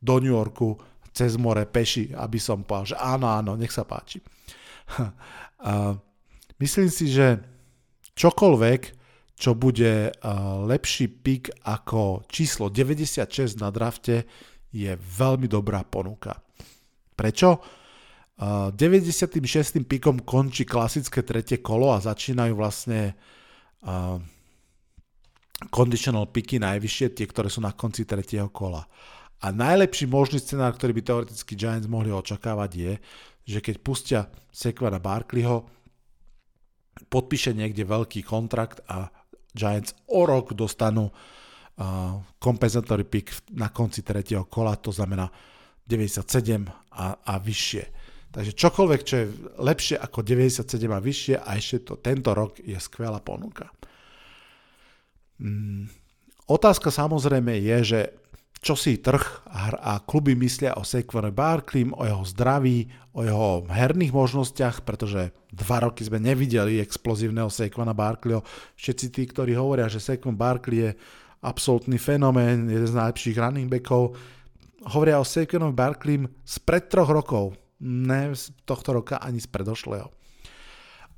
do New Yorku cez more peši, aby som povedal, že áno, áno, nech sa páči. A myslím si, že čokoľvek, čo bude lepší pik ako číslo 96 na drafte, je veľmi dobrá ponuka. Prečo? 96. pikom končí klasické tretie kolo a začínajú vlastne conditional picky najvyššie, tie, ktoré sú na konci tretieho kola. A najlepší možný scenár, ktorý by teoreticky Giants mohli očakávať je, že keď pustia Sekvana Barkleyho, podpíše niekde veľký kontrakt a Giants o rok dostanú uh, compensatory pick na konci tretieho kola, to znamená 97 a, a vyššie. Takže čokoľvek, čo je lepšie ako 97 a vyššie a ešte to tento rok je skvelá ponuka. Mm, otázka samozrejme je, že čo si trh a kluby myslia o Saquon Barkleym, o jeho zdraví, o jeho herných možnostiach, pretože dva roky sme nevideli explozívneho Saquona Barkleyho. Všetci tí, ktorí hovoria, že Saquon Barkley je absolútny fenomén, jeden z najlepších running backov, hovoria o Saquonovi z pred troch rokov, ne z tohto roka ani z predošlého.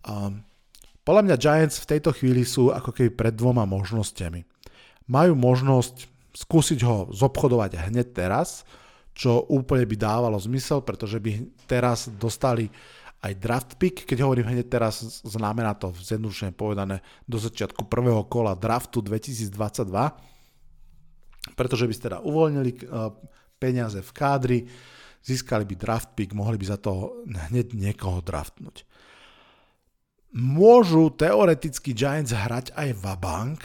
Um, podľa mňa Giants v tejto chvíli sú ako keby pred dvoma možnosťami. Majú možnosť skúsiť ho zobchodovať hneď teraz, čo úplne by dávalo zmysel, pretože by teraz dostali aj draft pick, keď hovorím hneď teraz, znamená to zjednodušene povedané do začiatku prvého kola draftu 2022, pretože by ste teda uvoľnili eh, peniaze v kádri, získali by draft pick, mohli by za to hneď niekoho draftnúť. Môžu teoreticky Giants hrať aj bank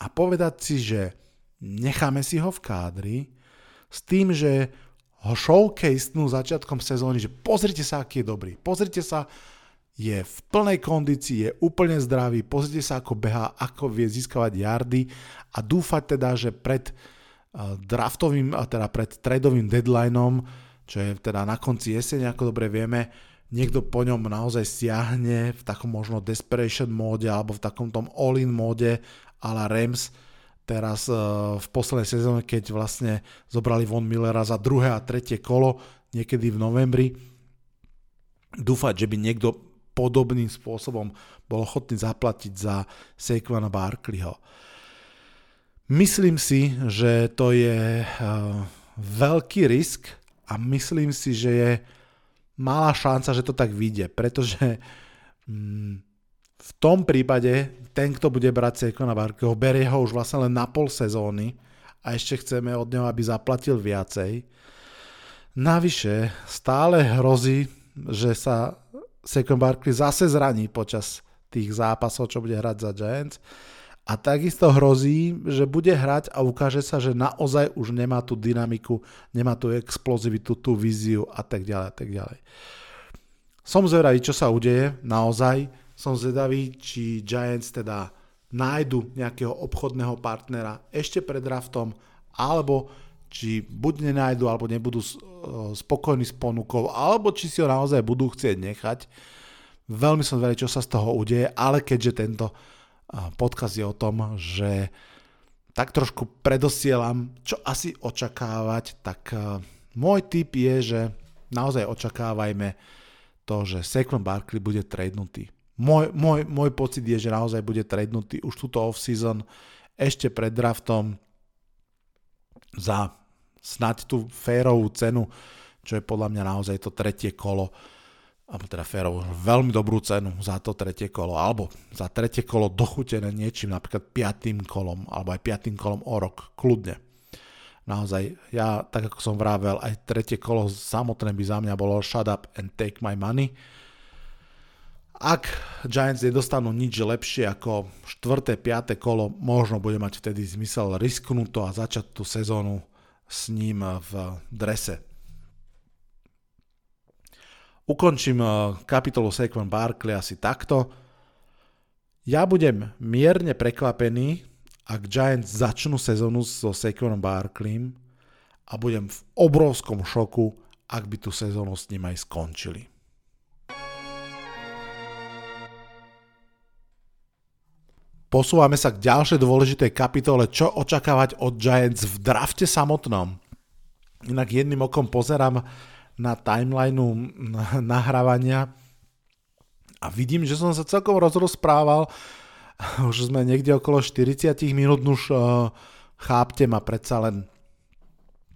a povedať si, že necháme si ho v kádri s tým, že ho showcasenú začiatkom sezóny, že pozrite sa, aký je dobrý. Pozrite sa, je v plnej kondícii, je úplne zdravý, pozrite sa, ako behá, ako vie získavať yardy a dúfať teda, že pred draftovým, teda pred tradovým deadlineom, čo je teda na konci jesene, ako dobre vieme, niekto po ňom naozaj siahne v takom možno desperation móde alebo v takom tom all-in móde a Rams teraz uh, v poslednej sezóne, keď vlastne zobrali Von Millera za druhé a tretie kolo niekedy v novembri. Dúfať, že by niekto podobným spôsobom bol ochotný zaplatiť za Saquona Barkleyho. Myslím si, že to je uh, veľký risk a myslím si, že je malá šanca, že to tak vyjde, pretože mm, v tom prípade ten, kto bude brať Sekona Barkeho, berie ho už vlastne len na pol sezóny a ešte chceme od neho, aby zaplatil viacej. Navyše stále hrozí, že sa Sekon Barkley zase zraní počas tých zápasov, čo bude hrať za Giants a takisto hrozí, že bude hrať a ukáže sa, že naozaj už nemá tú dynamiku, nemá tú explozivitu, tú víziu a tak ďalej a tak ďalej. Som zvedavý, čo sa udeje, naozaj. Som zvedavý, či Giants teda nájdu nejakého obchodného partnera ešte pred draftom, alebo či buď nenájdu, alebo nebudú e, spokojní s ponukou, alebo či si ho naozaj budú chcieť nechať. Veľmi som zvedavý, čo sa z toho udeje, ale keďže tento podcast je o tom, že tak trošku predosielam, čo asi očakávať, tak môj tip je, že naozaj očakávajme to, že Saquon Barkley bude tradenutý. Môj, môj, môj pocit je, že naozaj bude tradenutý už túto off-season ešte pred draftom za snať tú férovú cenu, čo je podľa mňa naozaj to tretie kolo, alebo teda férovú, veľmi dobrú cenu za to tretie kolo, alebo za tretie kolo dochutené niečím, napríklad piatým kolom, alebo aj piatým kolom o rok, kľudne naozaj, ja, tak ako som vravel, aj tretie kolo samotné by za mňa bolo shut up and take my money. Ak Giants nedostanú nič lepšie ako 4. 5. kolo, možno bude mať vtedy zmysel risknúť to a začať tú sezónu s ním v drese. Ukončím eh, kapitolu Saquon Barkley asi takto. Ja budem mierne prekvapený, ak Giants začnú sezónu so Saquonom Barkleym a budem v obrovskom šoku, ak by tú sezónu s ním aj skončili. Posúvame sa k ďalšej dôležitej kapitole, čo očakávať od Giants v drafte samotnom. Inak jedným okom pozerám na timelineu nahrávania a vidím, že som sa celkom rozrozprával už sme niekde okolo 40 minút, už uh, chápte ma predsa len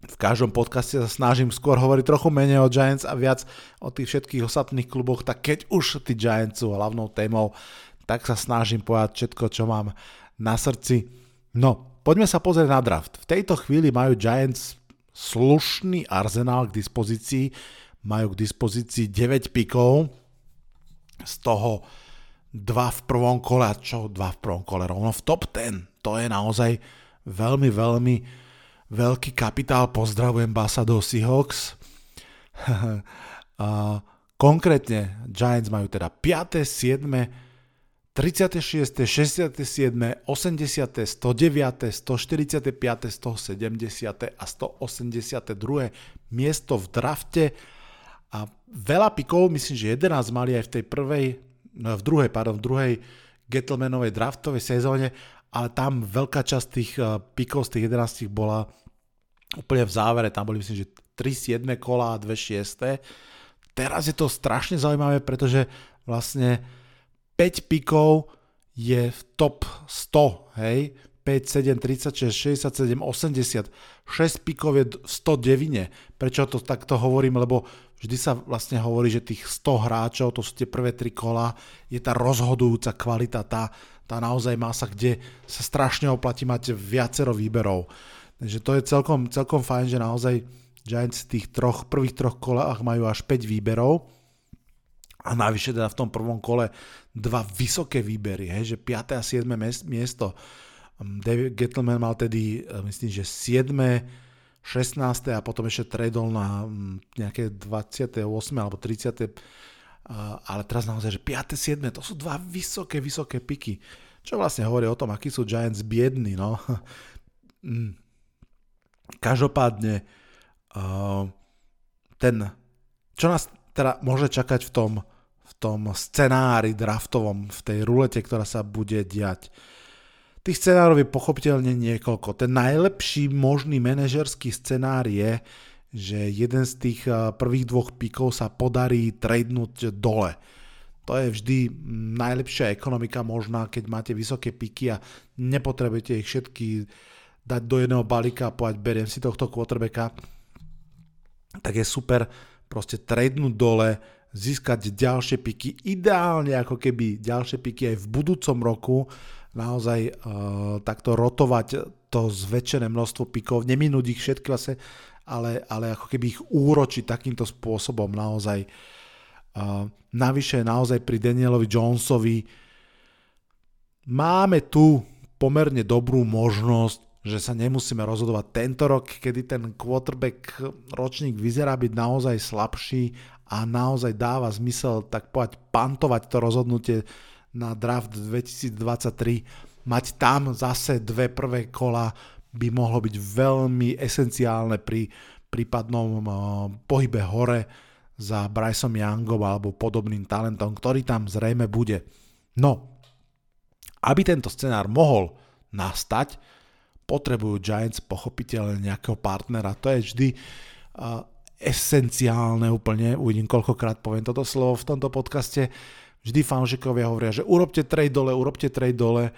v každom podcaste sa snažím skôr hovoriť trochu menej o Giants a viac o tých všetkých ostatných kluboch, tak keď už tí Giants sú hlavnou témou, tak sa snažím povedať všetko, čo mám na srdci. No, poďme sa pozrieť na draft. V tejto chvíli majú Giants slušný arzenál k dispozícii, majú k dispozícii 9 pikov, z toho dva v prvom kole, a čo dva v prvom kole, rovno v top 10. To je naozaj veľmi, veľmi veľký kapitál. Pozdravujem Basa do Seahawks. konkrétne Giants majú teda 5., 7., 36., 67., 80., 109., 145., 170. a 182. miesto v drafte a veľa pikov, myslím, že 11 mali aj v tej prvej No, v druhej, pardon, v druhej Gettlemanovej draftovej sezóne, ale tam veľká časť tých uh, pikov z tých 11 bola úplne v závere, tam boli myslím, že 3 7 kola a 2 6. Teraz je to strašne zaujímavé, pretože vlastne 5 pikov je v top 100, hej, 5, 7, 36, 67, 80, 6 pikov je 109. Prečo to takto hovorím? Lebo vždy sa vlastne hovorí, že tých 100 hráčov, to sú tie prvé tri kola, je tá rozhodujúca kvalita, tá, tá naozaj masa, kde sa strašne oplatí mať viacero výberov. Takže to je celkom, celkom fajn, že naozaj Giants v tých troch, prvých troch kolách majú až 5 výberov a navyše teda v tom prvom kole dva vysoké výbery, hej, že 5. a 7. miesto. David Gettleman mal tedy, e, myslím, že 7 16. a potom ešte tradol na mm, nejaké 28. alebo 30. Ale teraz naozaj, že 5. 7. to sú dva vysoké, vysoké piky. Čo vlastne hovorí o tom, akí sú Giants biední, no. Mm. Každopádne ten, čo nás teda môže čakať v tom, v tom scenári draftovom, v tej rulete, ktorá sa bude diať. Tých scenárov je pochopiteľne niekoľko. Ten najlepší možný manažerský scenár je, že jeden z tých eh, prvých dvoch pikov sa podarí tradenúť dole. To je vždy najlepšia ekonomika možná, keď máte vysoké piky a nepotrebujete ich všetky dať do jedného balíka a povedať, beriem si tohto quarterbacka, tak je super proste tradenúť dole, získať ďalšie piky, ideálne ako keby ďalšie piky aj v budúcom roku, naozaj uh, takto rotovať to zväčšené množstvo pikov, neminúť ich všetky vlastne, ale, ale ako keby ich úročiť takýmto spôsobom naozaj. Uh, navyše naozaj pri Danielovi Jonesovi máme tu pomerne dobrú možnosť, že sa nemusíme rozhodovať tento rok, kedy ten quarterback ročník vyzerá byť naozaj slabší a naozaj dáva zmysel tak povedať pantovať to rozhodnutie na draft 2023. Mať tam zase dve prvé kola by mohlo byť veľmi esenciálne pri prípadnom uh, pohybe hore za Bryson Youngom alebo podobným talentom, ktorý tam zrejme bude. No, Aby tento scenár mohol nastať, potrebujú Giants pochopiteľne nejakého partnera. To je vždy uh, esenciálne úplne, uvidím koľkokrát poviem toto slovo v tomto podcaste, vždy fanžikovia hovoria, že urobte trade dole, urobte trade dole.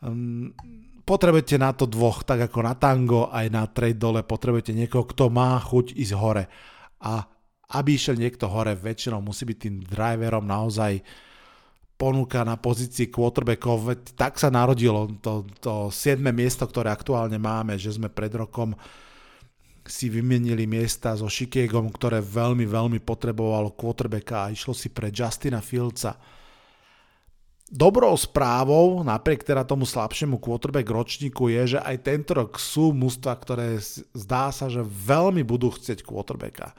Um, potrebujete na to dvoch, tak ako na tango, aj na trade dole potrebujete niekoho, kto má chuť ísť hore. A aby išiel niekto hore, väčšinou musí byť tým driverom naozaj ponúka na pozícii quarterbackov. Tak sa narodilo to, to 7. miesto, ktoré aktuálne máme, že sme pred rokom si vymenili miesta so Chicago, ktoré veľmi, veľmi potrebovalo quarterbacka a išlo si pre Justina Fieldsa. Dobrou správou, napriek teda tomu slabšiemu quarterback ročníku, je, že aj tento rok sú mužstva, ktoré zdá sa, že veľmi budú chcieť quarterbacka.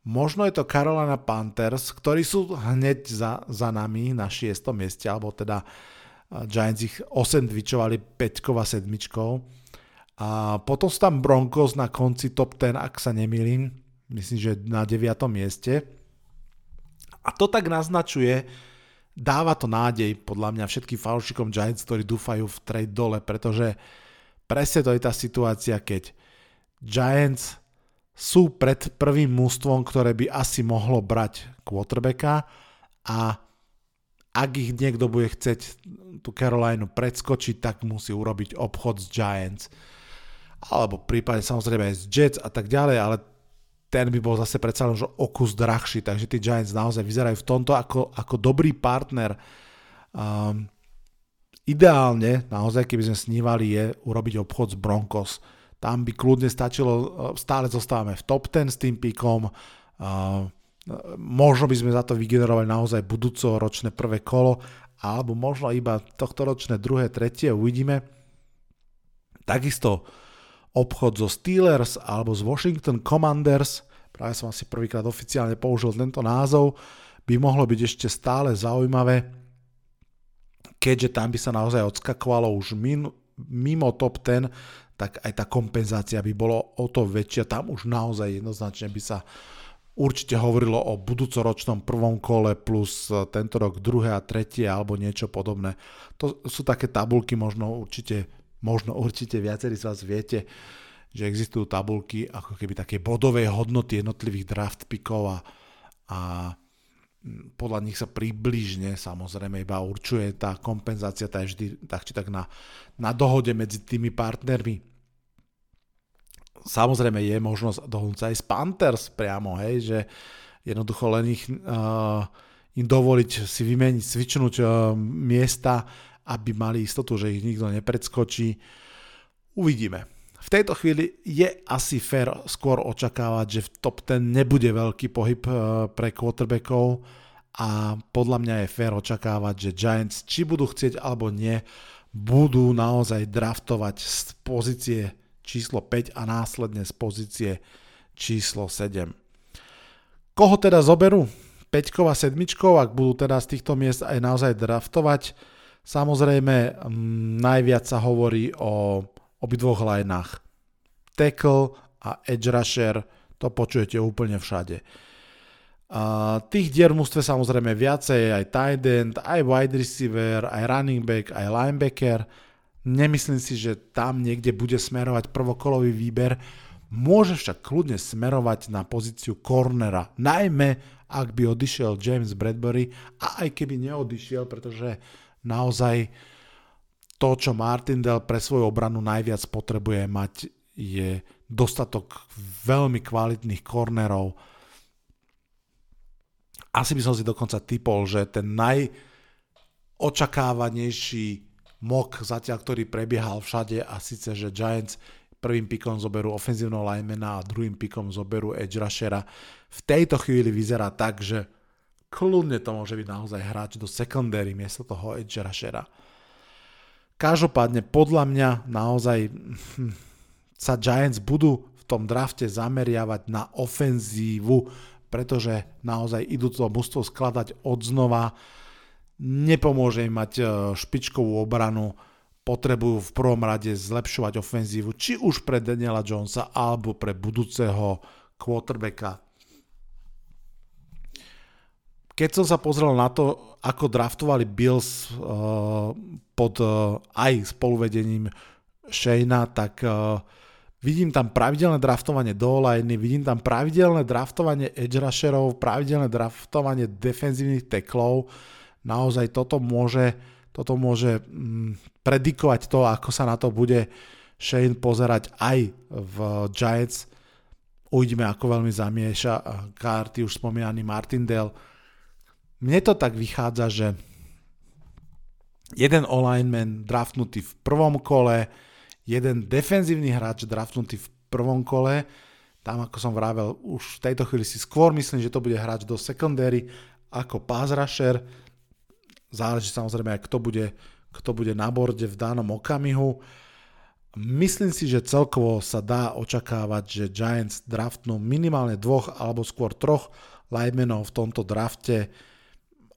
Možno je to Carolina Panthers, ktorí sú hneď za, za nami na 6. mieste, alebo teda Giants ich osendvičovali 5 a 7. A potom sú tam Broncos na konci top 10, ak sa nemýlim. Myslím, že na 9. mieste. A to tak naznačuje, dáva to nádej podľa mňa všetkým fanúšikom Giants, ktorí dúfajú v trade dole, pretože presne to je tá situácia, keď Giants sú pred prvým mústvom, ktoré by asi mohlo brať quarterbacka a ak ich niekto bude chcieť tú Carolinu predskočiť, tak musí urobiť obchod s Giants alebo prípadne samozrejme aj z Jets a tak ďalej, ale ten by bol zase predsa len o kus drahší, takže tí Giants naozaj vyzerajú v tomto ako, ako dobrý partner. Um, ideálne, naozaj, keby sme snívali, je urobiť obchod s Broncos. Tam by kľudne stačilo, uh, stále zostávame v top 10 s tým píkom, uh, možno by sme za to vygenerovali naozaj budúcoročné prvé kolo, alebo možno iba tohto ročné druhé, tretie, uvidíme. Takisto obchod zo Steelers alebo z Washington Commanders, práve som asi prvýkrát oficiálne použil tento názov, by mohlo byť ešte stále zaujímavé, keďže tam by sa naozaj odskakovalo už mimo top 10, tak aj tá kompenzácia by bolo o to väčšia. Tam už naozaj jednoznačne by sa určite hovorilo o budúcoročnom prvom kole plus tento rok druhé a tretie alebo niečo podobné. To sú také tabulky možno určite možno určite viacerí z vás viete, že existujú tabulky ako keby také bodové hodnoty jednotlivých draft pickov a, a podľa nich sa približne samozrejme iba určuje tá kompenzácia, tá je vždy tak či tak na, na dohode medzi tými partnermi. Samozrejme je možnosť dohodnúť aj z Panthers priamo, hej, že jednoducho len ich, uh, im dovoliť si vymeniť, svičnúť uh, miesta aby mali istotu, že ich nikto nepredskočí. Uvidíme. V tejto chvíli je asi fair skôr očakávať, že v top 10 nebude veľký pohyb e, pre quarterbackov a podľa mňa je fair očakávať, že Giants, či budú chcieť alebo nie, budú naozaj draftovať z pozície číslo 5 a následne z pozície číslo 7. Koho teda zoberú? 5 a 7, ak budú teda z týchto miest aj naozaj draftovať, Samozrejme, najviac sa hovorí o obidvoch lineách. Tackle a edge rusher, to počujete úplne všade. A tých dier v samozrejme viacej, aj tight end, aj wide receiver, aj running back, aj linebacker. Nemyslím si, že tam niekde bude smerovať prvokolový výber. Môže však kľudne smerovať na pozíciu cornera, najmä ak by odišiel James Bradbury a aj keby neodišiel, pretože naozaj to, čo Martindale pre svoju obranu najviac potrebuje mať, je dostatok veľmi kvalitných kornerov. Asi by som si dokonca typol, že ten najočakávanejší mok zatiaľ, ktorý prebiehal všade a síce, že Giants prvým pikom zoberú ofenzívneho linemana a druhým pikom zoberú edge rushera. V tejto chvíli vyzerá tak, že kľudne to môže byť naozaj hráč do secondary miesto toho edge rushera. Každopádne podľa mňa naozaj hm, sa Giants budú v tom drafte zameriavať na ofenzívu, pretože naozaj idú to mužstvo skladať od znova. Nepomôže im mať e, špičkovú obranu, potrebujú v prvom rade zlepšovať ofenzívu, či už pre Daniela Jonesa alebo pre budúceho quarterbacka keď som sa pozrel na to, ako draftovali Bills uh, pod uh, aj spoluvedením Shayna, tak uh, vidím tam pravidelné draftovanie do liney, vidím tam pravidelné draftovanie edge rusherov, pravidelné draftovanie defenzívnych teklov. Naozaj toto môže, toto môže mm, predikovať to, ako sa na to bude Shane pozerať aj v Giants. Uvidíme, ako veľmi zamieša karty už spomínaný Martindale. Mne to tak vychádza, že jeden alignment draftnutý v prvom kole, jeden defenzívny hráč draftnutý v prvom kole, tam ako som vravel, už v tejto chvíli si skôr myslím, že to bude hráč do secondary ako pass rusher. Záleží samozrejme aj kto bude, kto bude na borde v danom okamihu. Myslím si, že celkovo sa dá očakávať, že Giants draftnú minimálne dvoch alebo skôr troch linemenov v tomto drafte.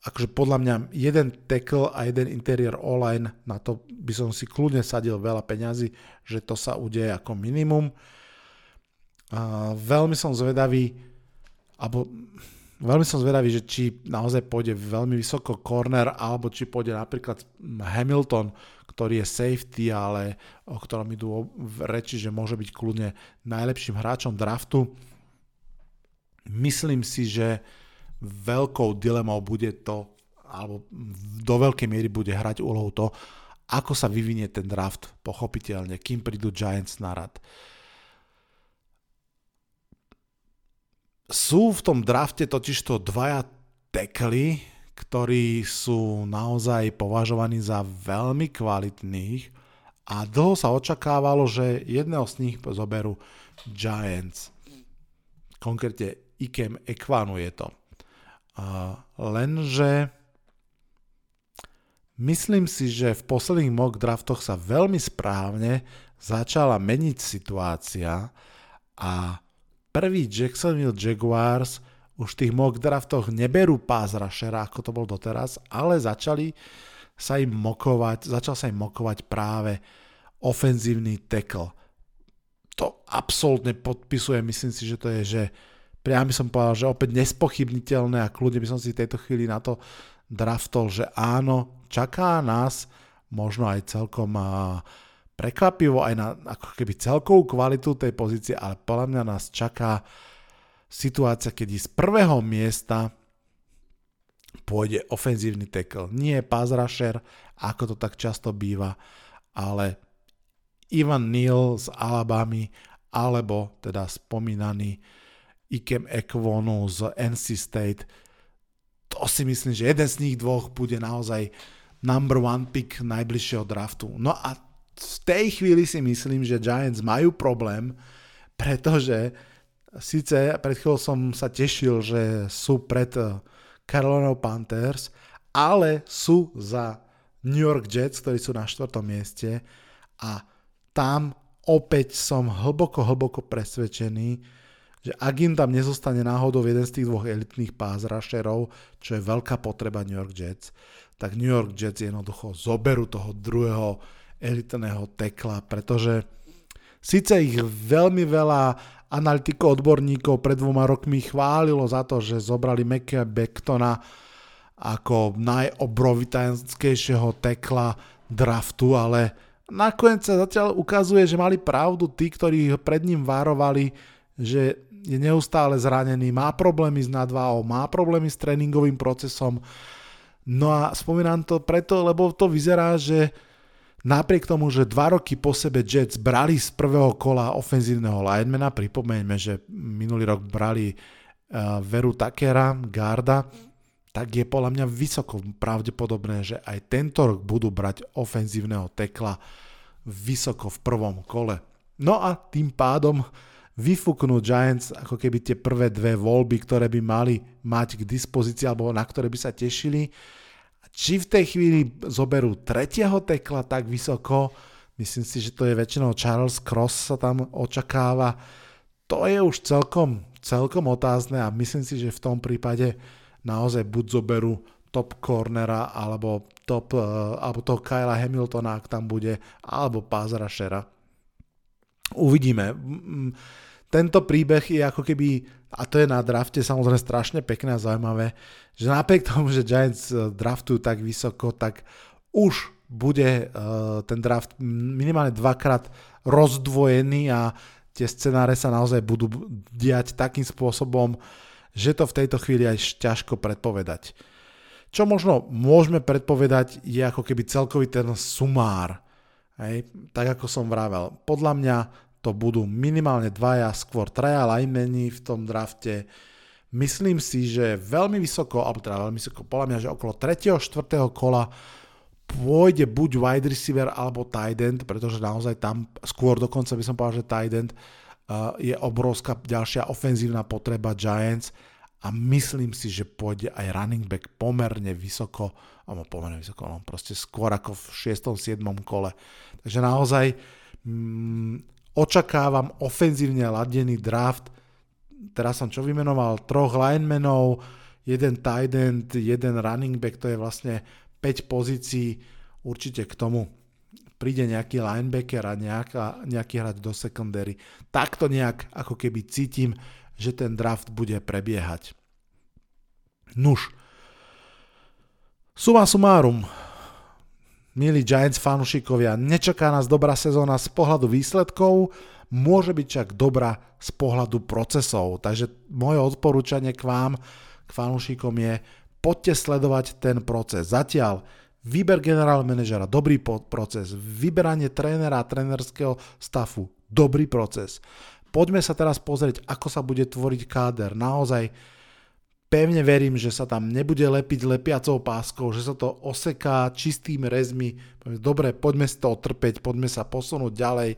Akože podľa mňa jeden tackle a jeden interior online, na to by som si kľudne sadil veľa peňazí, že to sa udeje ako minimum. A veľmi som zvedavý, alebo veľmi som zvedavý, že či naozaj pôjde veľmi vysoko corner, alebo či pôjde napríklad Hamilton, ktorý je safety, ale o ktorom idú reči, že môže byť kľudne najlepším hráčom draftu. Myslím si, že veľkou dilemou bude to, alebo do veľkej miery bude hrať úlohu to, ako sa vyvinie ten draft, pochopiteľne, kým prídu Giants na rad. Sú v tom drafte totižto dvaja tekly, ktorí sú naozaj považovaní za veľmi kvalitných a dlho sa očakávalo, že jedného z nich zoberú Giants. Konkrétne Ikem Ekvanu je to. Lenže myslím si, že v posledných mock draftoch sa veľmi správne začala meniť situácia a prvý Jacksonville Jaguars už v tých mock draftoch neberú pás rushera, ako to bol doteraz, ale začali sa im mokovať, začal sa im mokovať práve ofenzívny tackle. To absolútne podpisuje, myslím si, že to je, že priam by som povedal, že opäť nespochybniteľné a kľudne by som si v tejto chvíli na to draftol, že áno, čaká nás možno aj celkom prekvapivo aj na ako keby celkovú kvalitu tej pozície, ale podľa mňa nás čaká situácia, keď z prvého miesta pôjde ofenzívny tackle. Nie pass rusher, ako to tak často býva, ale Ivan Neal z Alabamy, alebo teda spomínaný Ikem Ekwonu z NC State. To si myslím, že jeden z nich dvoch bude naozaj number one pick najbližšieho draftu. No a v tej chvíli si myslím, že Giants majú problém, pretože Sice pred chvíľou som sa tešil, že sú pred eh, Carolina Panthers, ale sú za New York Jets, ktorí sú na štvrtom mieste a tam opäť som hlboko, hlboko presvedčený, že ak im tam nezostane náhodou jeden z tých dvoch elitných pás rusherov, čo je veľká potreba New York Jets, tak New York Jets jednoducho zoberú toho druhého elitného tekla, pretože síce ich veľmi veľa analytikov, odborníkov pred dvoma rokmi chválilo za to, že zobrali Mekea Bektona ako najobrovitanskejšieho tekla draftu, ale nakoniec sa zatiaľ ukazuje, že mali pravdu tí, ktorí pred ním varovali, že je neustále zranený, má problémy s nadváhou, má problémy s tréningovým procesom. No a spomínam to preto, lebo to vyzerá, že Napriek tomu, že dva roky po sebe Jets brali z prvého kola ofenzívneho linemana, pripomeňme, že minulý rok brali uh, Veru Takera, Garda, tak je podľa mňa vysoko pravdepodobné, že aj tento rok budú brať ofenzívneho tekla vysoko v prvom kole. No a tým pádom vyfúknú Giants ako keby tie prvé dve voľby, ktoré by mali mať k dispozícii alebo na ktoré by sa tešili. Či v tej chvíli zoberú tretieho tekla tak vysoko, myslím si, že to je väčšinou Charles Cross sa tam očakáva, to je už celkom, celkom otázne a myslím si, že v tom prípade naozaj buď zoberú top cornera alebo, top, uh, alebo toho Kyla Hamiltona, ak tam bude, alebo pass rushera. Uvidíme. tento príbeh je ako keby, a to je na drafte samozrejme strašne pekné a zaujímavé, že napriek tomu, že Giants eh, draftujú tak vysoko, tak už bude uh, ten draft minimálne dvakrát rozdvojený a tie scenáre sa naozaj budú diať takým spôsobom, že to v tejto chvíli aj ťažko predpovedať. Čo možno môžeme predpovedať je ako keby celkový ten sumár. Hej, tak ako som vravel. Podľa mňa to budú minimálne dvaja, skôr traja linemeni v tom drafte. Myslím si, že veľmi vysoko, alebo teda veľmi vysoko, podľa mňa, že okolo 3. 4. kola pôjde buď wide receiver alebo tight end, pretože naozaj tam skôr dokonca by som povedal, že tight end uh, je obrovská ďalšia ofenzívna potreba Giants a myslím si, že pôjde aj running back pomerne vysoko, alebo pomerne vysoko, no proste skôr ako v 6. 7. kole. Takže naozaj mm, očakávam ofenzívne ladený draft. Teraz som čo vymenoval? Troch linemenov, jeden tight end, jeden running back, to je vlastne 5 pozícií. Určite k tomu príde nejaký linebacker a nejaká, nejaký hráč do secondary. Takto nejak ako keby cítim, že ten draft bude prebiehať. Nuž. Suma sumárum, Milí Giants fanúšikovia, nečaká nás dobrá sezóna z pohľadu výsledkov, môže byť však dobrá z pohľadu procesov. Takže moje odporúčanie k vám, k fanúšikom je, poďte sledovať ten proces. Zatiaľ výber generál manažera, dobrý proces, vyberanie trénera a trénerského stafu, dobrý proces. Poďme sa teraz pozrieť, ako sa bude tvoriť káder. Naozaj Pevne verím, že sa tam nebude lepiť lepiacou páskou, že sa to oseká čistými rezmi. Dobre, poďme si to otrpeť, poďme sa posunúť ďalej.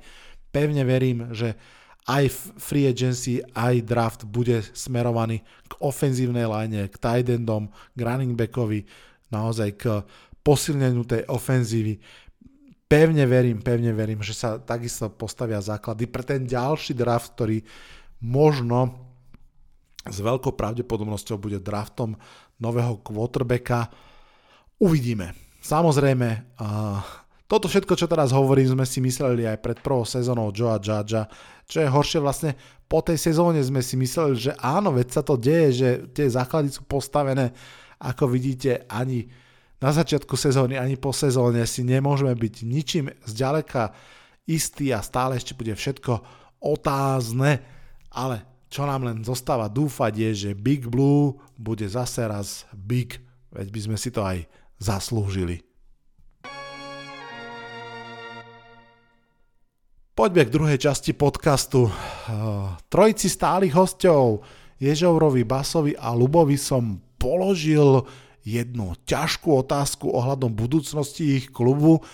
Pevne verím, že aj free agency, aj draft bude smerovaný k ofenzívnej line, k tight endom, k running backovi, naozaj k posilneniu tej ofenzívy. Pevne verím, pevne verím, že sa takisto postavia základy pre ten ďalší draft, ktorý možno s veľkou pravdepodobnosťou bude draftom nového quarterbacka. Uvidíme. Samozrejme, uh, toto všetko, čo teraz hovorím, sme si mysleli aj pred prvou sezónou Joa Judgea. Čo je horšie vlastne, po tej sezóne sme si mysleli, že áno, veď sa to deje, že tie základy sú postavené. Ako vidíte, ani na začiatku sezóny, ani po sezóne si nemôžeme byť ničím zďaleka istý a stále ešte bude všetko otázne, ale čo nám len zostáva dúfať je, že Big Blue bude zase raz big, veď by sme si to aj zaslúžili. Poďme k druhej časti podcastu. Trojici stálych hostov, Ježovrovi, Basovi a Lubovi som položil jednu ťažkú otázku ohľadom budúcnosti ich klubu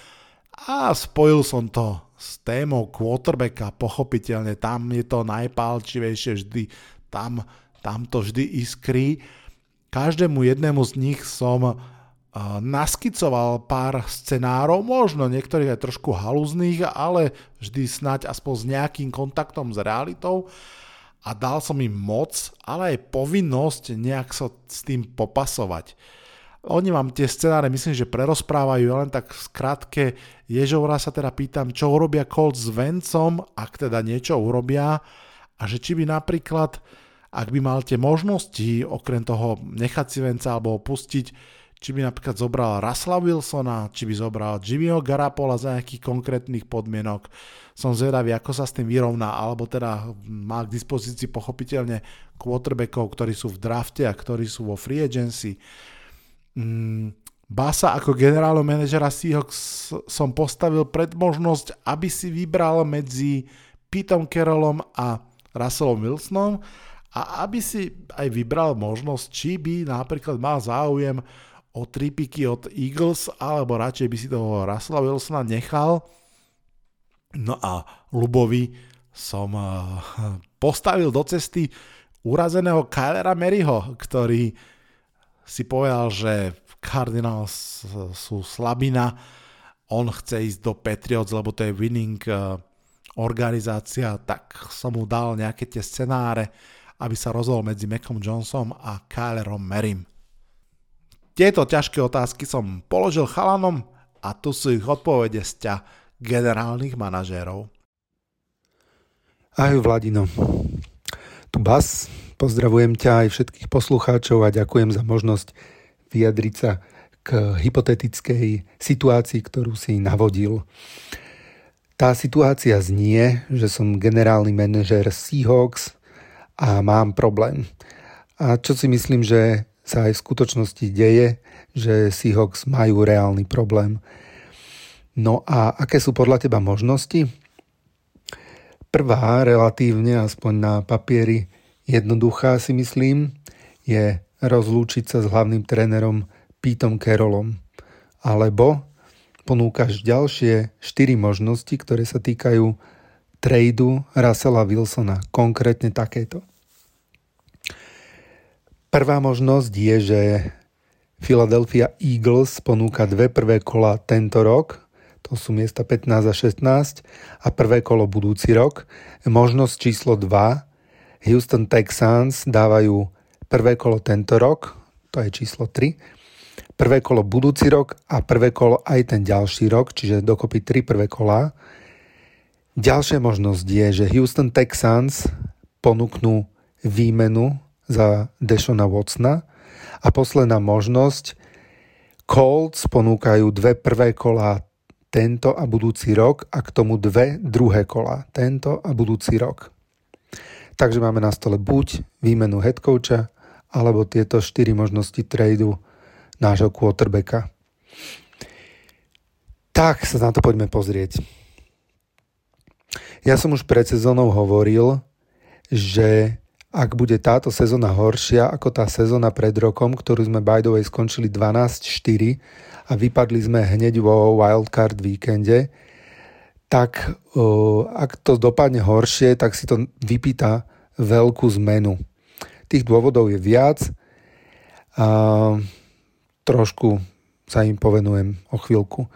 a spojil som to s témou quarterbacka, pochopiteľne tam je to najpálčivejšie vždy, tam, tam to vždy iskrí. Každému jednému z nich som uh, naskicoval pár scenárov, možno niektorých aj trošku halúznych, ale vždy snať aspoň s nejakým kontaktom s realitou a dal som im moc, ale aj povinnosť nejak sa s tým popasovať. Oni vám tie scenáre myslím, že prerozprávajú, len tak v skratke Ježovra sa teda pýtam, čo urobia Colts s Vencom, ak teda niečo urobia? A že či by napríklad, ak by mal tie možnosti, okrem toho nechať si Venca alebo opustiť, či by napríklad zobral Russella Wilsona, či by zobral Jimmyho Garapola za nejakých konkrétnych podmienok. Som zvedavý, ako sa s tým vyrovná, alebo teda má k dispozícii pochopiteľne quarterbackov, ktorí sú v drafte a ktorí sú vo free agency mm, Basa ako generálneho manažera Seahawks som postavil pred možnosť, aby si vybral medzi Petom Carrollom a Russellom Wilsonom a aby si aj vybral možnosť, či by napríklad mal záujem o tri piky od Eagles, alebo radšej by si toho Russella Wilsona nechal. No a Lubovi som eh, postavil do cesty urazeného Kylera Maryho, ktorý si povedal, že Cardinals sú slabina, on chce ísť do Patriots, lebo to je winning eh, organizácia, tak som mu dal nejaké tie scenáre, aby sa rozhodol medzi Macom Johnsonom a Kylerom Merim. Tieto ťažké otázky som položil chalanom a tu sú ich odpovede z ťa generálnych manažérov. Ahoj Vladino, Tu Bas, pozdravujem ťa aj všetkých poslucháčov a ďakujem za možnosť vyjadriť sa k hypotetickej situácii, ktorú si navodil. Tá situácia znie, že som generálny manažer Seahawks a mám problém. A čo si myslím, že sa aj v skutočnosti deje, že Seahawks majú reálny problém. No a aké sú podľa teba možnosti? Prvá, relatívne, aspoň na papieri, jednoduchá si myslím, je rozlúčiť sa s hlavným trénerom Pítom Carrollom. Alebo ponúkaš ďalšie 4 možnosti, ktoré sa týkajú tradu Russella Wilsona. Konkrétne takéto. Prvá možnosť je, že Philadelphia Eagles ponúka dve prvé kola tento rok to sú miesta 15 a 16 a prvé kolo budúci rok. Možnosť číslo 2, Houston Texans dávajú prvé kolo tento rok, to je číslo 3, prvé kolo budúci rok a prvé kolo aj ten ďalší rok, čiže dokopy 3 prvé kola. Ďalšia možnosť je, že Houston Texans ponúknú výmenu za Deshona Watsona a posledná možnosť Colts ponúkajú dve prvé kola tento a budúci rok a k tomu dve druhé kola, tento a budúci rok. Takže máme na stole buď výmenu headcoacha, alebo tieto štyri možnosti tradu nášho quarterbacka. Tak sa na to poďme pozrieť. Ja som už pred sezónou hovoril, že ak bude táto sezóna horšia ako tá sezóna pred rokom, ktorú sme by the way skončili 12-4 a vypadli sme hneď vo wildcard víkende, tak ak to dopadne horšie, tak si to vypýta veľkú zmenu. Tých dôvodov je viac a trošku sa im povenujem o chvíľku.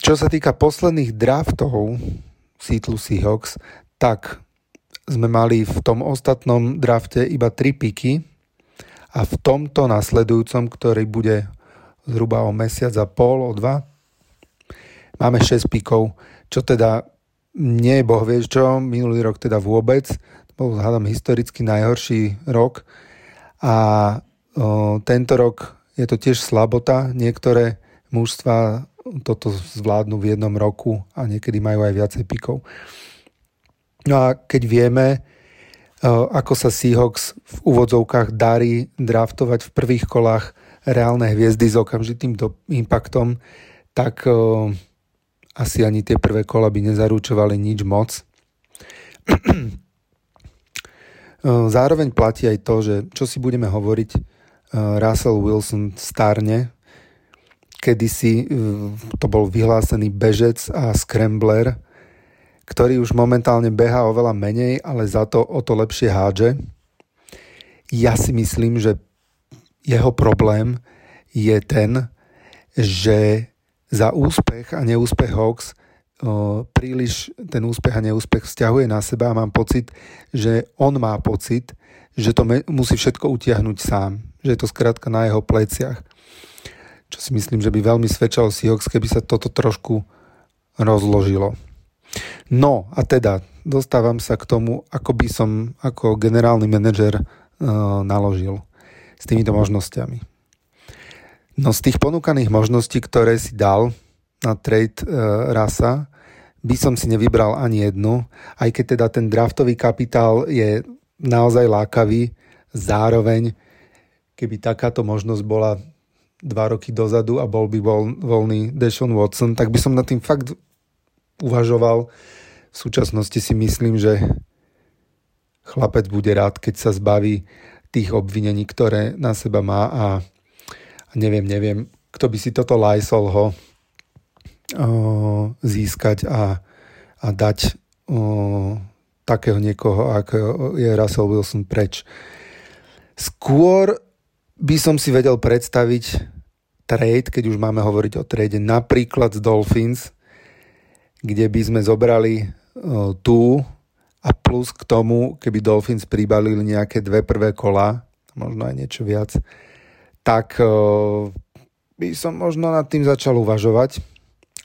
Čo sa týka posledných draftov Seattle Seahawks, tak sme mali v tom ostatnom drafte iba 3 piky a v tomto nasledujúcom, ktorý bude zhruba o mesiac a pol, o dva, máme 6 pikov, čo teda nie je boh vieš čo, minulý rok teda vôbec, to bol zhľadom historicky najhorší rok. A o, tento rok je to tiež slabota, niektoré mužstva toto zvládnu v jednom roku a niekedy majú aj viacej pikov. No a keď vieme, ako sa Seahawks v úvodzovkách darí draftovať v prvých kolách reálne hviezdy s okamžitým impaktom, tak asi ani tie prvé kola by nezaručovali nič moc. E, zároveň platí aj to, že čo si budeme hovoriť, Russell Wilson starne, kedysi to bol vyhlásený bežec a scrambler, ktorý už momentálne beha oveľa menej, ale za to o to lepšie hádže. Ja si myslím, že jeho problém je ten, že za úspech a neúspech Hawks príliš ten úspech a neúspech vzťahuje na seba a mám pocit, že on má pocit, že to musí všetko utiahnuť sám. Že je to skrátka na jeho pleciach. Čo si myslím, že by veľmi svedčalo Seahawks, keby sa toto trošku rozložilo. No a teda dostávam sa k tomu, ako by som ako generálny manažer uh, naložil s týmito možnosťami. No z tých ponúkaných možností, ktoré si dal na trade uh, rasa, by som si nevybral ani jednu, aj keď teda ten draftový kapitál je naozaj lákavý, zároveň keby takáto možnosť bola dva roky dozadu a bol by voľ, voľný Deshaun Watson, tak by som na tým fakt uvažoval. V súčasnosti si myslím, že chlapec bude rád, keď sa zbaví tých obvinení, ktoré na seba má a neviem, neviem, kto by si toto lajsol ho o, získať a, a dať o, takého niekoho, ako je Russell Wilson preč. Skôr by som si vedel predstaviť trade, keď už máme hovoriť o trade, napríklad z Dolphins, kde by sme zobrali tú a plus k tomu, keby Dolphins pribalili nejaké dve prvé kola, možno aj niečo viac, tak by som možno nad tým začal uvažovať,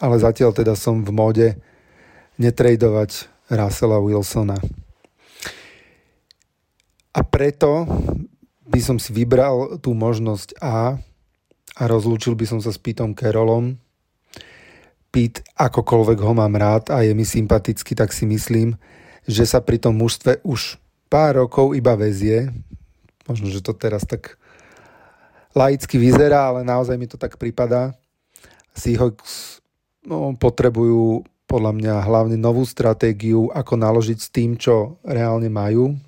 ale zatiaľ teda som v móde netradovať Russella Wilsona. A preto by som si vybral tú možnosť A a rozlúčil by som sa s Pitom Carrollom. Pete, akokoľvek ho mám rád a je mi sympatický, tak si myslím, že sa pri tom mužstve už pár rokov iba vezie. Možno, že to teraz tak laicky vyzerá, ale naozaj mi to tak pripadá. Seahawks no, potrebujú podľa mňa hlavne novú stratégiu, ako naložiť s tým, čo reálne majú,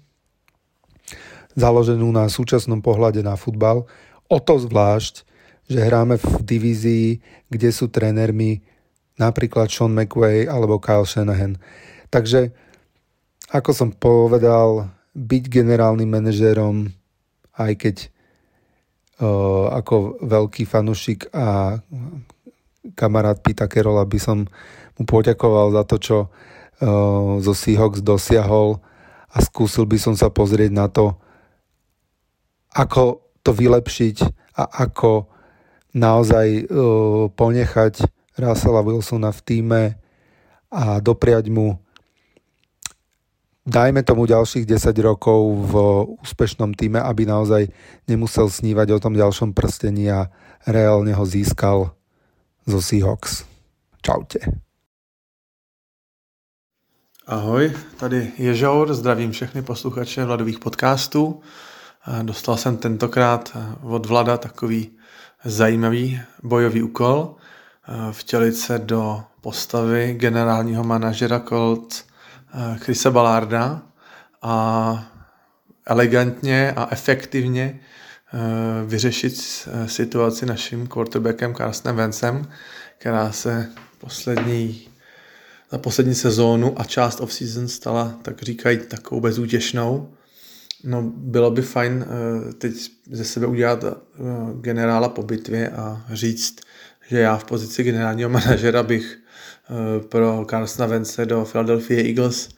založenú na súčasnom pohľade na futbal. O to zvlášť, že hráme v divízii, kde sú trénermi napríklad Sean McWay alebo Kyle Shanahan. Takže, ako som povedal, byť generálnym manažérom, aj keď ako veľký fanušik a kamarát Pita Kerola by som mu poďakoval za to, čo zo Seahawks dosiahol a skúsil by som sa pozrieť na to, ako to vylepšiť a ako naozaj ponechať Russella Wilsona v týme a dopriať mu dajme tomu ďalších 10 rokov v úspešnom týme, aby naozaj nemusel snívať o tom ďalšom prstení a reálne ho získal zo Seahawks. Čaute. Ahoj, tady je Žour, zdravím všechny posluchače Vladových podcastů. Dostal jsem tentokrát od Vlada takový zajímavý bojový úkol vtělit se do postavy generálního manažera Colt Chrisa Ballarda a elegantně a efektivně vyřešit situaci naším quarterbackem Carsonem Vencem, která se poslední za poslední sezónu a část off-season stala, tak říkají, takovou bezútěšnou. No, bylo by fajn eh, teď ze sebe udělat eh, generála po bitvě a říct, že já v pozici generálního manažera bych eh, pro Carsona Vence do Philadelphia Eagles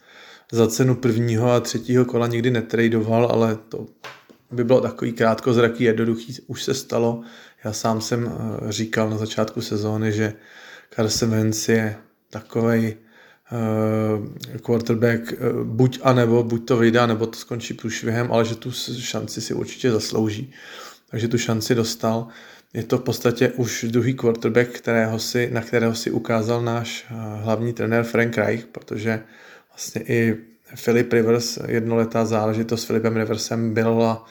za cenu prvního a třetího kola nikdy netradoval, ale to by bylo takový krátkozraký, jednoduchý, už se stalo. Já sám jsem říkal na začátku sezóny, že Carson Wentz je takovej Eh, quarterback eh, buď a nebo, buď to vyjde, nebo to skončí průšvihem, ale že tu šanci si určitě zaslouží. Takže tu šanci dostal. Je to v podstatě už druhý quarterback, kterého si, na kterého si ukázal náš eh, hlavní trenér Frank Reich, protože vlastně i Philip Rivers, jednoletá záležitost s Filipem Riversem byla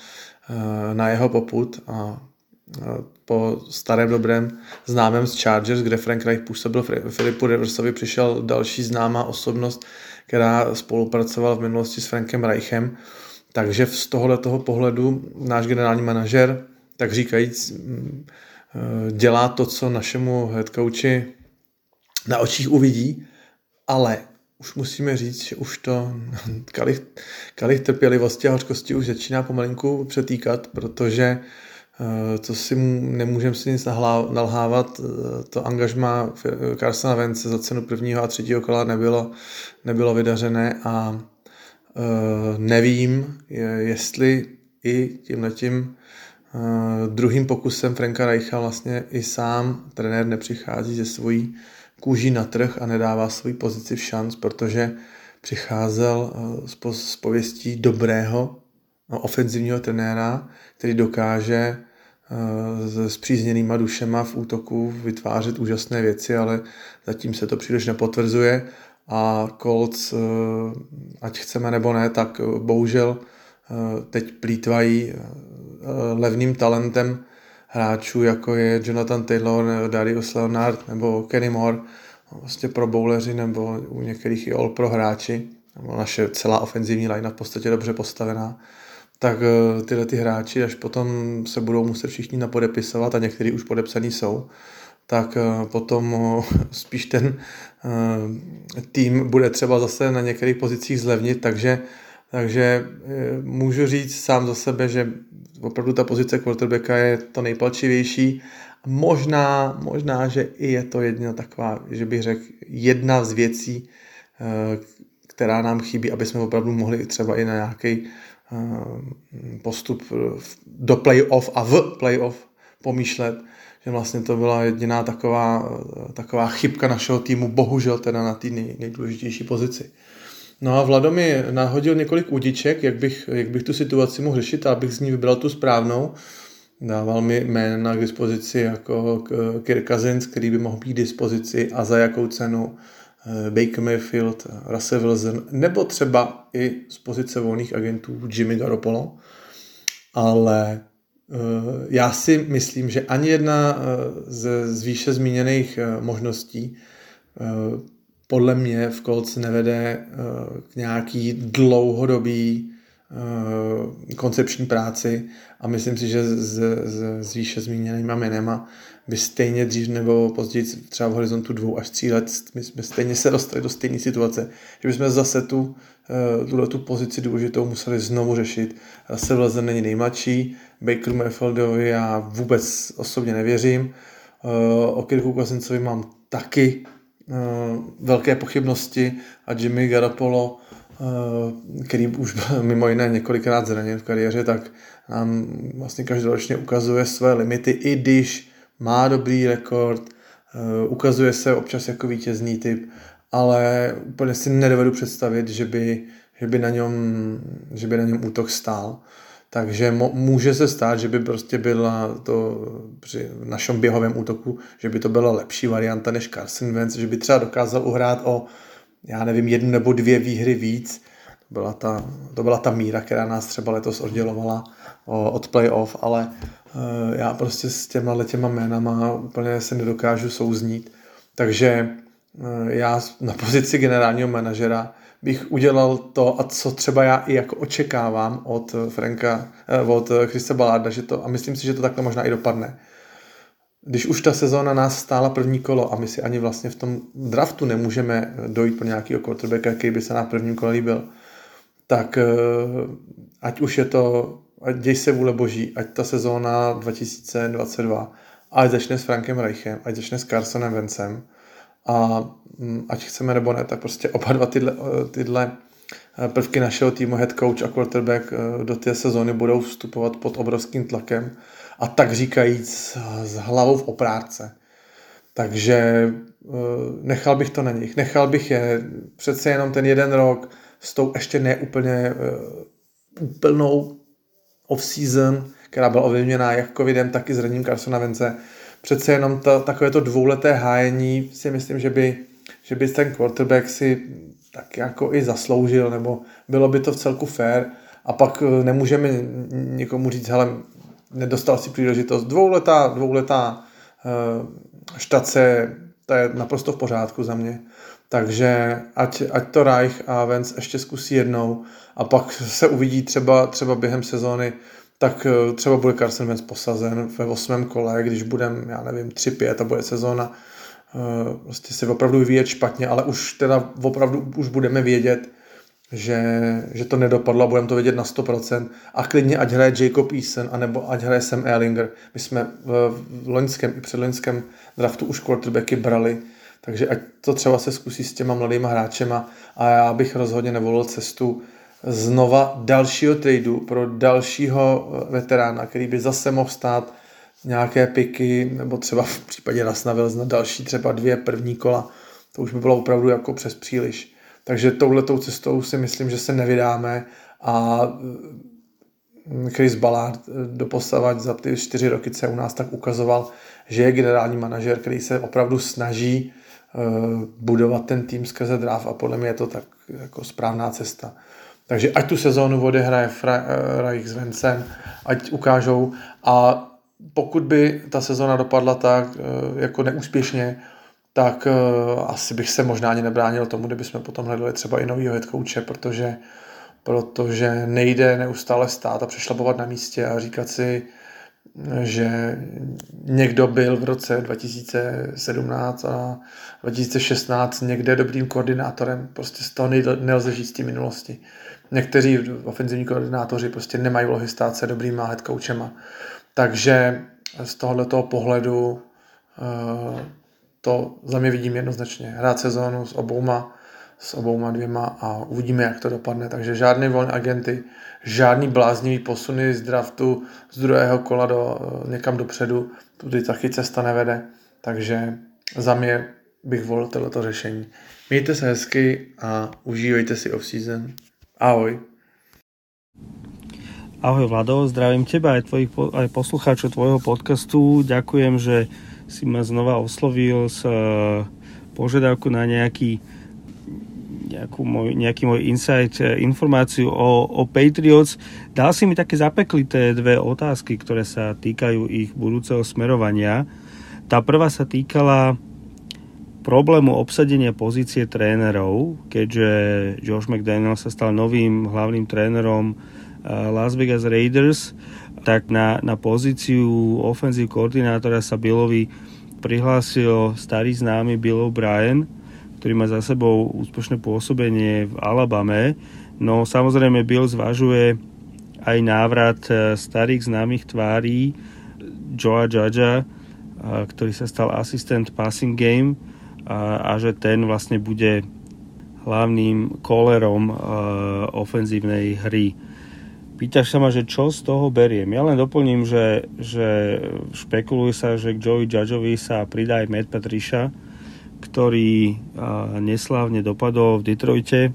na jeho poput a po starém dobrém známém z Chargers, kde Frank Reich působil Filipu Riversovi, přišel další známá osobnost, která spolupracovala v minulosti s Frankem Reichem. Takže z tohoto pohledu náš generální manažer, tak říkajíc, eh, dělá to, co našemu headcoachi na očích uvidí, ale už musíme říct, že už to kalich, kalich trpělivosti a hořkosti už začíná pomalinku přetýkat, protože to eh, si nemůžeme si nic nalhávat. Eh, to angažma Carsona Vence za cenu prvního a třetího kola nebylo, nebylo vydařené a nevím, jestli i tímhletím druhým pokusem Franka Reicha vlastně i sám trenér nepřichází ze svojí kůží na trh a nedává svoji pozici v šanc, protože přicházel s pověstí dobrého No, ofenzivního trenéra, který dokáže eh, s zpřízněnýma dušema v útoku vytvářet úžasné věci, ale zatím se to příliš nepotvrzuje. A Colts, eh, ať chceme nebo ne, tak eh, bohužel teď plítvají levným talentem hráčů, jako je Jonathan Taylor, Darius Leonard nebo Kenny Moore, vlastně pro bowleři nebo u některých i all pro hráči. Naše celá ofenzivní line v podstatě dobře postavená tak eh, tyhle ty hráči, až potom se budou muset všichni napodepisovat a někteří už podepsaní jsou, tak eh, potom eh, spíš ten tým bude třeba zase na některých pozicích zlevnit, takže, takže můžu říct sám za sebe, že opravdu ta pozice quarterbacka je to nejpalčivější. Možná, možná, že i je to jedna taková, že bych řekl, jedna z věcí, která nám chybí, aby jsme opravdu mohli třeba i na nějaký Eh, postup do playoff a v playoff pomýšlet, že vlastně to byla jediná taková, taková chybka našeho týmu, bohužel teda na té nej, nejdůležitější pozici. No a Vlado mi nahodil několik udiček, jak bych, jak bych tu situaci mohl řešit a abych z ní vybral tu správnou. Dával mi jména k dispozici jako Kirk který by mohl být k dispozici a za jakou cenu eh, Baker Mayfield, Russell Wilson, nebo třeba i z pozice volných agentů Jimmy Garoppolo. Ale eh, já si myslím, že ani jedna eh, z, z výše zmíněných možností podle mě v Colts nevede k nějaký dlouhodobý koncepční práci a myslím si, že s, s, s výše zmíněnýma jménema by stejně dřív nebo později, třeba v horizontu dvou až tří let, my jsme stejně se dostali do stejné situace, že bychom zase tu, eh, tuhle tu pozici důležitou museli znovu řešit. Zase Vlezen není nejmladší, Baker Mayfieldovi já vůbec osobně nevěřím, eh, o Kirku Cousinsovi mám taky eh, velké pochybnosti a Jimmy Garoppolo který už mimo jiné několikrát zraněn v kariéře, tak nám vlastně každoročně ukazuje své limity, i když má dobrý rekord, eh, ukazuje se občas jako vítězný typ, ale úplně si nedovedu představit, že by, že by, na, něm, že by na něm útok stál. Takže může se stát, že by prostě byla to při našem běhovém útoku, že by to byla lepší varianta než Carson Wentz, že by třeba dokázal uhrát o, já nevím, jednu nebo dvě výhry víc. To byla ta, to byla ta míra, která nás třeba letos oddělovala od playoff, ale eh, já prostě s těma těma jménama úplně se nedokážu souznít. Takže eh, já na pozici generálního manažera bych udělal to, a co třeba já i jako očekávám od Franka, eh, od Christa Balarda, že to, a myslím si, že to takhle možná i dopadne. Když už ta sezóna nás stála první kolo a my si ani vlastně v tom draftu nemůžeme dojít pro nějaký quarterbacka, který by se na prvním kole líbil, tak ať už je to ať děj se vůle boží, ať ta sezóna 2022, ať začne s Frankem Reichem, ať začne s Carsonem Vencem a ať chceme nebo ne, tak prostě oba dva tyhle, tyhle eh, prvky našeho týmu, head coach a quarterback eh, do té sezóny budou vstupovat pod obrovským tlakem a tak říkajíc s hlavou v oprátce. Takže nechal bych to na nich. Nechal bych je přece jenom ten jeden rok s tou ještě neúplně úplnou off-season, která byla ovlivněná jak covidem, tak i zraním Carsona Vence. Přece jenom to dvouleté hájení si myslím, že by, že by ten quarterback si tak jako i zasloužil, nebo bylo by to v celku fair a pak eh, nemůžeme nikomu říct, hele, nedostal si příležitost. Dvouletá, dvouletá uh, štace, to je naprosto v pořádku za mě. Takže ať, ať to Reich a Vance ještě zkusí jednou a pak se uvidí třeba, třeba během sezóny, tak eh, třeba bude Carson Wentz posazen ve osmém kole, když budeme, já nevím, 3-5 a bude sezóna eh, prostě se opravdu vyvíjet špatně, ale už teda opravdu už budeme vědět, že, že to nedopadlo a budeme to vědět na 100%. A klidně ať hraje Jacob Eason, anebo ať hraje Sam Erlinger. My jsme v, v loňském i předloňském draftu už quarterbacky brali takže ať to třeba se zkusí s těma mladýma hráčema a já bych rozhodně nevolil cestu znova dalšího tradu pro dalšího eh, veterána, který by zase mohl stát nějaké piky, nebo třeba v případě Rasna na další třeba dvě první kola. To už by bylo opravdu jako přes příliš. Takže touhletou cestou si myslím, že se nevydáme a eh, Chris Ballard eh, doposavat za ty čtyři roky, co u nás tak ukazoval, že je generální manažer, který se opravdu snaží Eh, budovat ten tým skrze draft a podle mě je to tak jako správná cesta. Takže ať tu sezónu odehraje eh, Reich s Vencem, ať ukážou a pokud by ta sezóna dopadla tak eh, jako neúspěšně, tak asi bych se možná ani nebránil tomu, kdybychom potom hledali třeba i novýho head coache, protože, protože nejde neustále stát a přešlapovat na místě a říkat si, že někdo byl v roce 2017 a 2016 někde dobrým koordinátorem. Prostě z toho nelze žít z té minulosti. Někteří ofenzivní koordinátoři prostě nemají vlohy stát se dobrýma head coachema. Takže z tohoto pohledu eh, to za mě vidím jednoznačně. Hrát sezónu s obouma s obouma dvěma a uvidíme, jak to dopadne. Takže žádný volné agenty, žádný bláznivý posuny z draftu z druhého kola do, eh, někam dopředu, tudy taky cesta nevede. Takže za mě bych volil tohleto řešení. Mějte se hezky a užívejte si off-season. Ahoj. Ahoj Vlado, zdravím teba aj, tvojich, aj poslucháčov tvojho podcastu. Ďakujem, že si ma znova oslovil s uh, požiadavku na nejaký môj, nejaký môj insight, e, informáciu o, o Patriots. Dal si mi také zapeklité dve otázky, ktoré sa týkajú ich budúceho smerovania. Tá prvá sa týkala problému obsadenia pozície trénerov, keďže Josh McDaniel sa stal novým hlavným trénerom Las Vegas Raiders, tak na, na pozíciu ofenzív koordinátora sa Billovi prihlásil starý známy Bill O'Brien, ktorý má za sebou úspešné pôsobenie v Alabame. No samozrejme Bill zvažuje aj návrat e, starých známych tvárí Joa Judgea, ktorý sa stal asistent passing game a, a že ten vlastne bude hlavným kolerom ofenzívnej hry. Pýtaš sa ma, že čo z toho beriem. Ja len doplním, že, že špekuluje sa, že k Joey Judgeovi sa pridá aj Matt Patricia, ktorý neslávne dopadol v Detroite.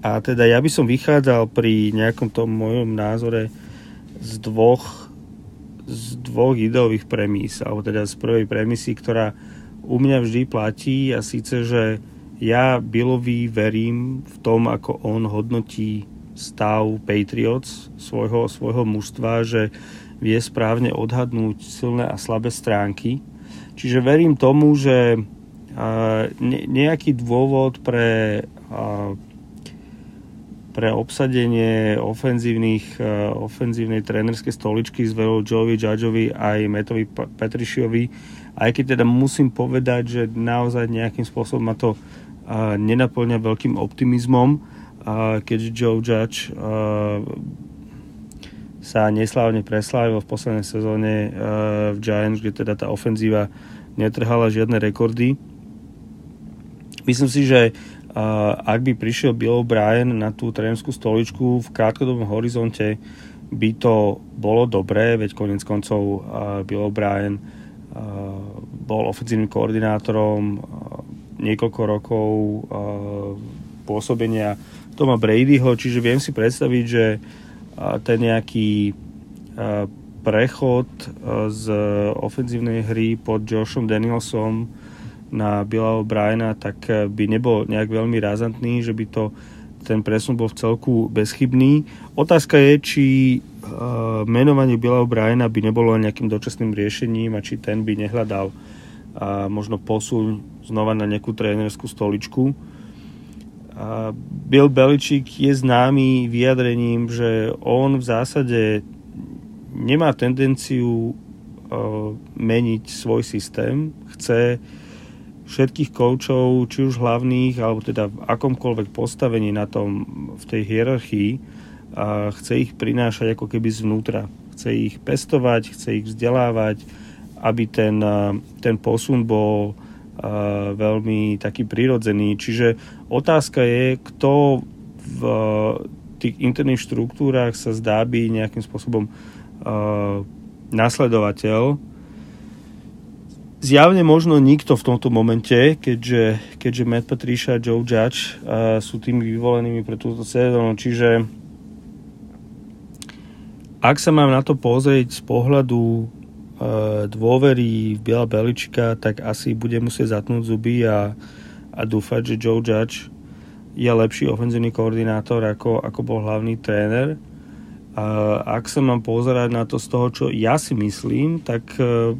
A teda ja by som vychádzal pri nejakom tom mojom názore z dvoch, z dvoch ideových premís, alebo teda z prvej premisy, ktorá u mňa vždy platí a síce, že ja Billovi verím v tom, ako on hodnotí stav Patriots, svojho, svojho mužstva, že vie správne odhadnúť silné a slabé stránky. Čiže verím tomu, že nejaký dôvod pre, pre obsadenie ofenzívnych, ofenzívnej trénerskej stoličky s Velou Joey Judgeovi aj Metovi Petrišiovi, aj keď teda musím povedať, že naozaj nejakým spôsobom ma to nenaplňa veľkým optimizmom, keď Joe Judge sa neslávne preslávil v poslednej sezóne v Giants, kde teda tá ofenzíva netrhala žiadne rekordy. Myslím si, že ak by prišiel Bill O'Brien na tú trénerskú stoličku v krátkodobom horizonte, by to bolo dobré, veď konec koncov Bill O'Brien bol ofenzívnym koordinátorom niekoľko rokov pôsobenia Toma Bradyho, čiže viem si predstaviť, že ten nejaký prechod z ofenzívnej hry pod Joshom Danielsom na Billa O'Briena, tak by nebol nejak veľmi razantný, že by to ten presun bol v celku bezchybný. Otázka je, či uh, menovanie Billa O'Briena by nebolo nejakým dočasným riešením a či ten by nehľadal uh, možno posun znova na nejakú trénerskú stoličku. Bill Belichick je známy vyjadrením, že on v zásade nemá tendenciu meniť svoj systém. Chce všetkých koučov, či už hlavných, alebo teda v akomkoľvek postavení na tom, v tej hierarchii, a chce ich prinášať ako keby zvnútra. Chce ich pestovať, chce ich vzdelávať, aby ten, ten posun bol veľmi taký prirodzený. Čiže otázka je, kto v tých interných štruktúrach sa zdá byť nejakým spôsobom uh, nasledovateľ. Zjavne možno nikto v tomto momente, keďže, keďže Matt Patricia a Joe Judge uh, sú tými vyvolenými pre túto sezónu. Čiže ak sa mám na to pozrieť z pohľadu Eh, dôvery v Biela Belička, tak asi bude musieť zatnúť zuby a, a dúfať, že Joe Judge je lepší ofenzívny koordinátor ako, ako bol hlavný tréner. A ak sa mám pozerať na to z toho, čo ja si myslím, tak uh,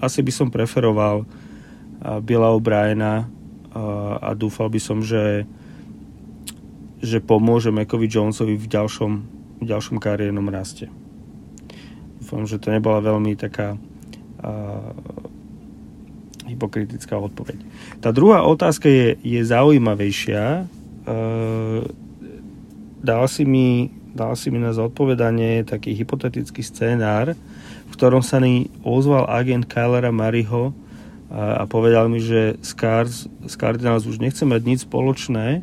asi by som preferoval uh, Billa O'Briena uh, a dúfal by som, že, že pomôže Mekovi Jonesovi v ďalšom, v ďalšom kariérnom raste. Dúfam, že to nebola veľmi taká uh, hypokritická odpoveď. Tá druhá otázka je, je zaujímavejšia. Uh, dal, si mi, dal si mi na zodpovedanie taký hypotetický scénár, v ktorom sa mi ozval agent Kylera Mariho a, a povedal mi, že Scars, Cardinals už nechce mať nič spoločné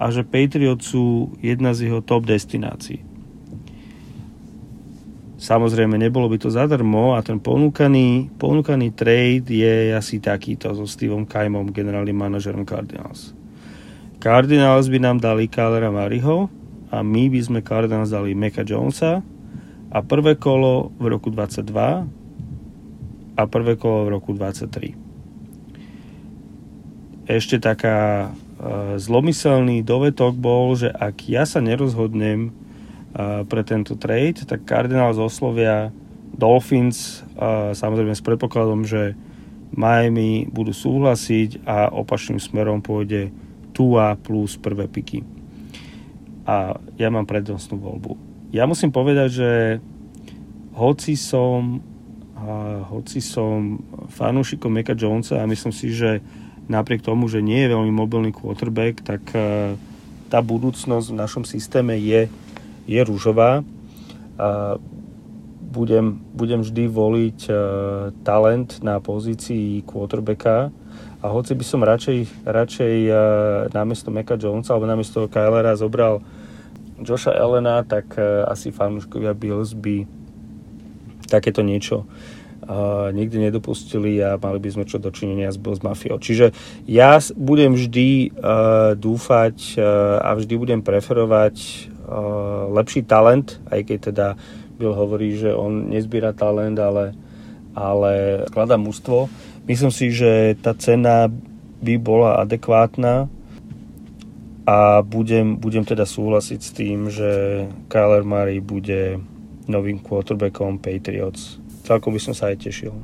a že Patriots sú jedna z jeho top destinácií Samozrejme, nebolo by to zadarmo a ten ponúkaný, ponúkaný trade je asi takýto so Steveom Kajmom, generálnym manažerom Cardinals. Cardinals by nám dali Kylera Mariho a my by sme Cardinals dali Meka Jonesa a prvé kolo v roku 22 a prvé kolo v roku 23. Ešte taká e, zlomyselný dovetok bol, že ak ja sa nerozhodnem pre tento trade, tak Cardinals oslovia Dolphins samozrejme s predpokladom, že Miami budú súhlasiť a opačným smerom pôjde Tua plus prvé piky. A ja mám prednostnú voľbu. Ja musím povedať, že hoci som a hoci som fanúšikom Meka Jonesa a myslím si, že napriek tomu, že nie je veľmi mobilný quarterback, tak tá budúcnosť v našom systéme je je rúžová. Budem, budem vždy voliť uh, talent na pozícii quarterbacka a hoci by som radšej, radšej uh, namiesto Meka Jonesa alebo namiesto Kylera zobral Josha Elena, tak uh, asi fanúškovia Bills by takéto niečo uh, nikdy nedopustili a mali by sme čo dočinenia s Bills Mafiou. Čiže ja budem vždy uh, dúfať uh, a vždy budem preferovať lepší talent, aj keď teda Bill hovorí, že on nezbiera talent, ale, ale skladá mužstvo. Myslím si, že tá cena by bola adekvátna a budem, budem teda súhlasiť s tým, že Kyler Murray bude novým quarterbackom Patriots. Celkom by som sa aj tešil.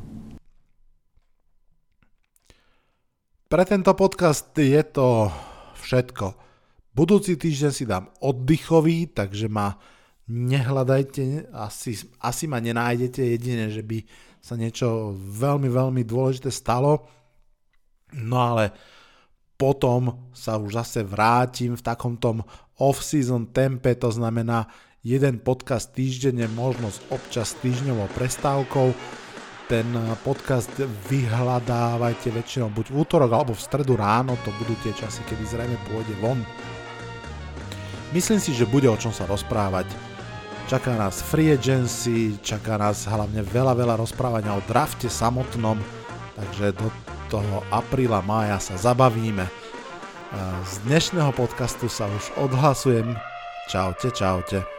Pre tento podcast je to všetko. Budúci týždeň si dám oddychový, takže ma nehľadajte, asi, asi ma nenájdete, jedine, že by sa niečo veľmi, veľmi dôležité stalo. No ale potom sa už zase vrátim v takom tom off-season tempe, to znamená jeden podcast týždenne, možno občas týždňovou prestávkou. Ten podcast vyhľadávajte väčšinou buď v útorok alebo v stredu ráno, to budú tie časy, kedy zrejme pôjde von. Myslím si, že bude o čom sa rozprávať. Čaká nás free agency, čaká nás hlavne veľa, veľa rozprávania o drafte samotnom, takže do toho apríla, mája sa zabavíme. Z dnešného podcastu sa už odhlasujem. Čaute, čaute.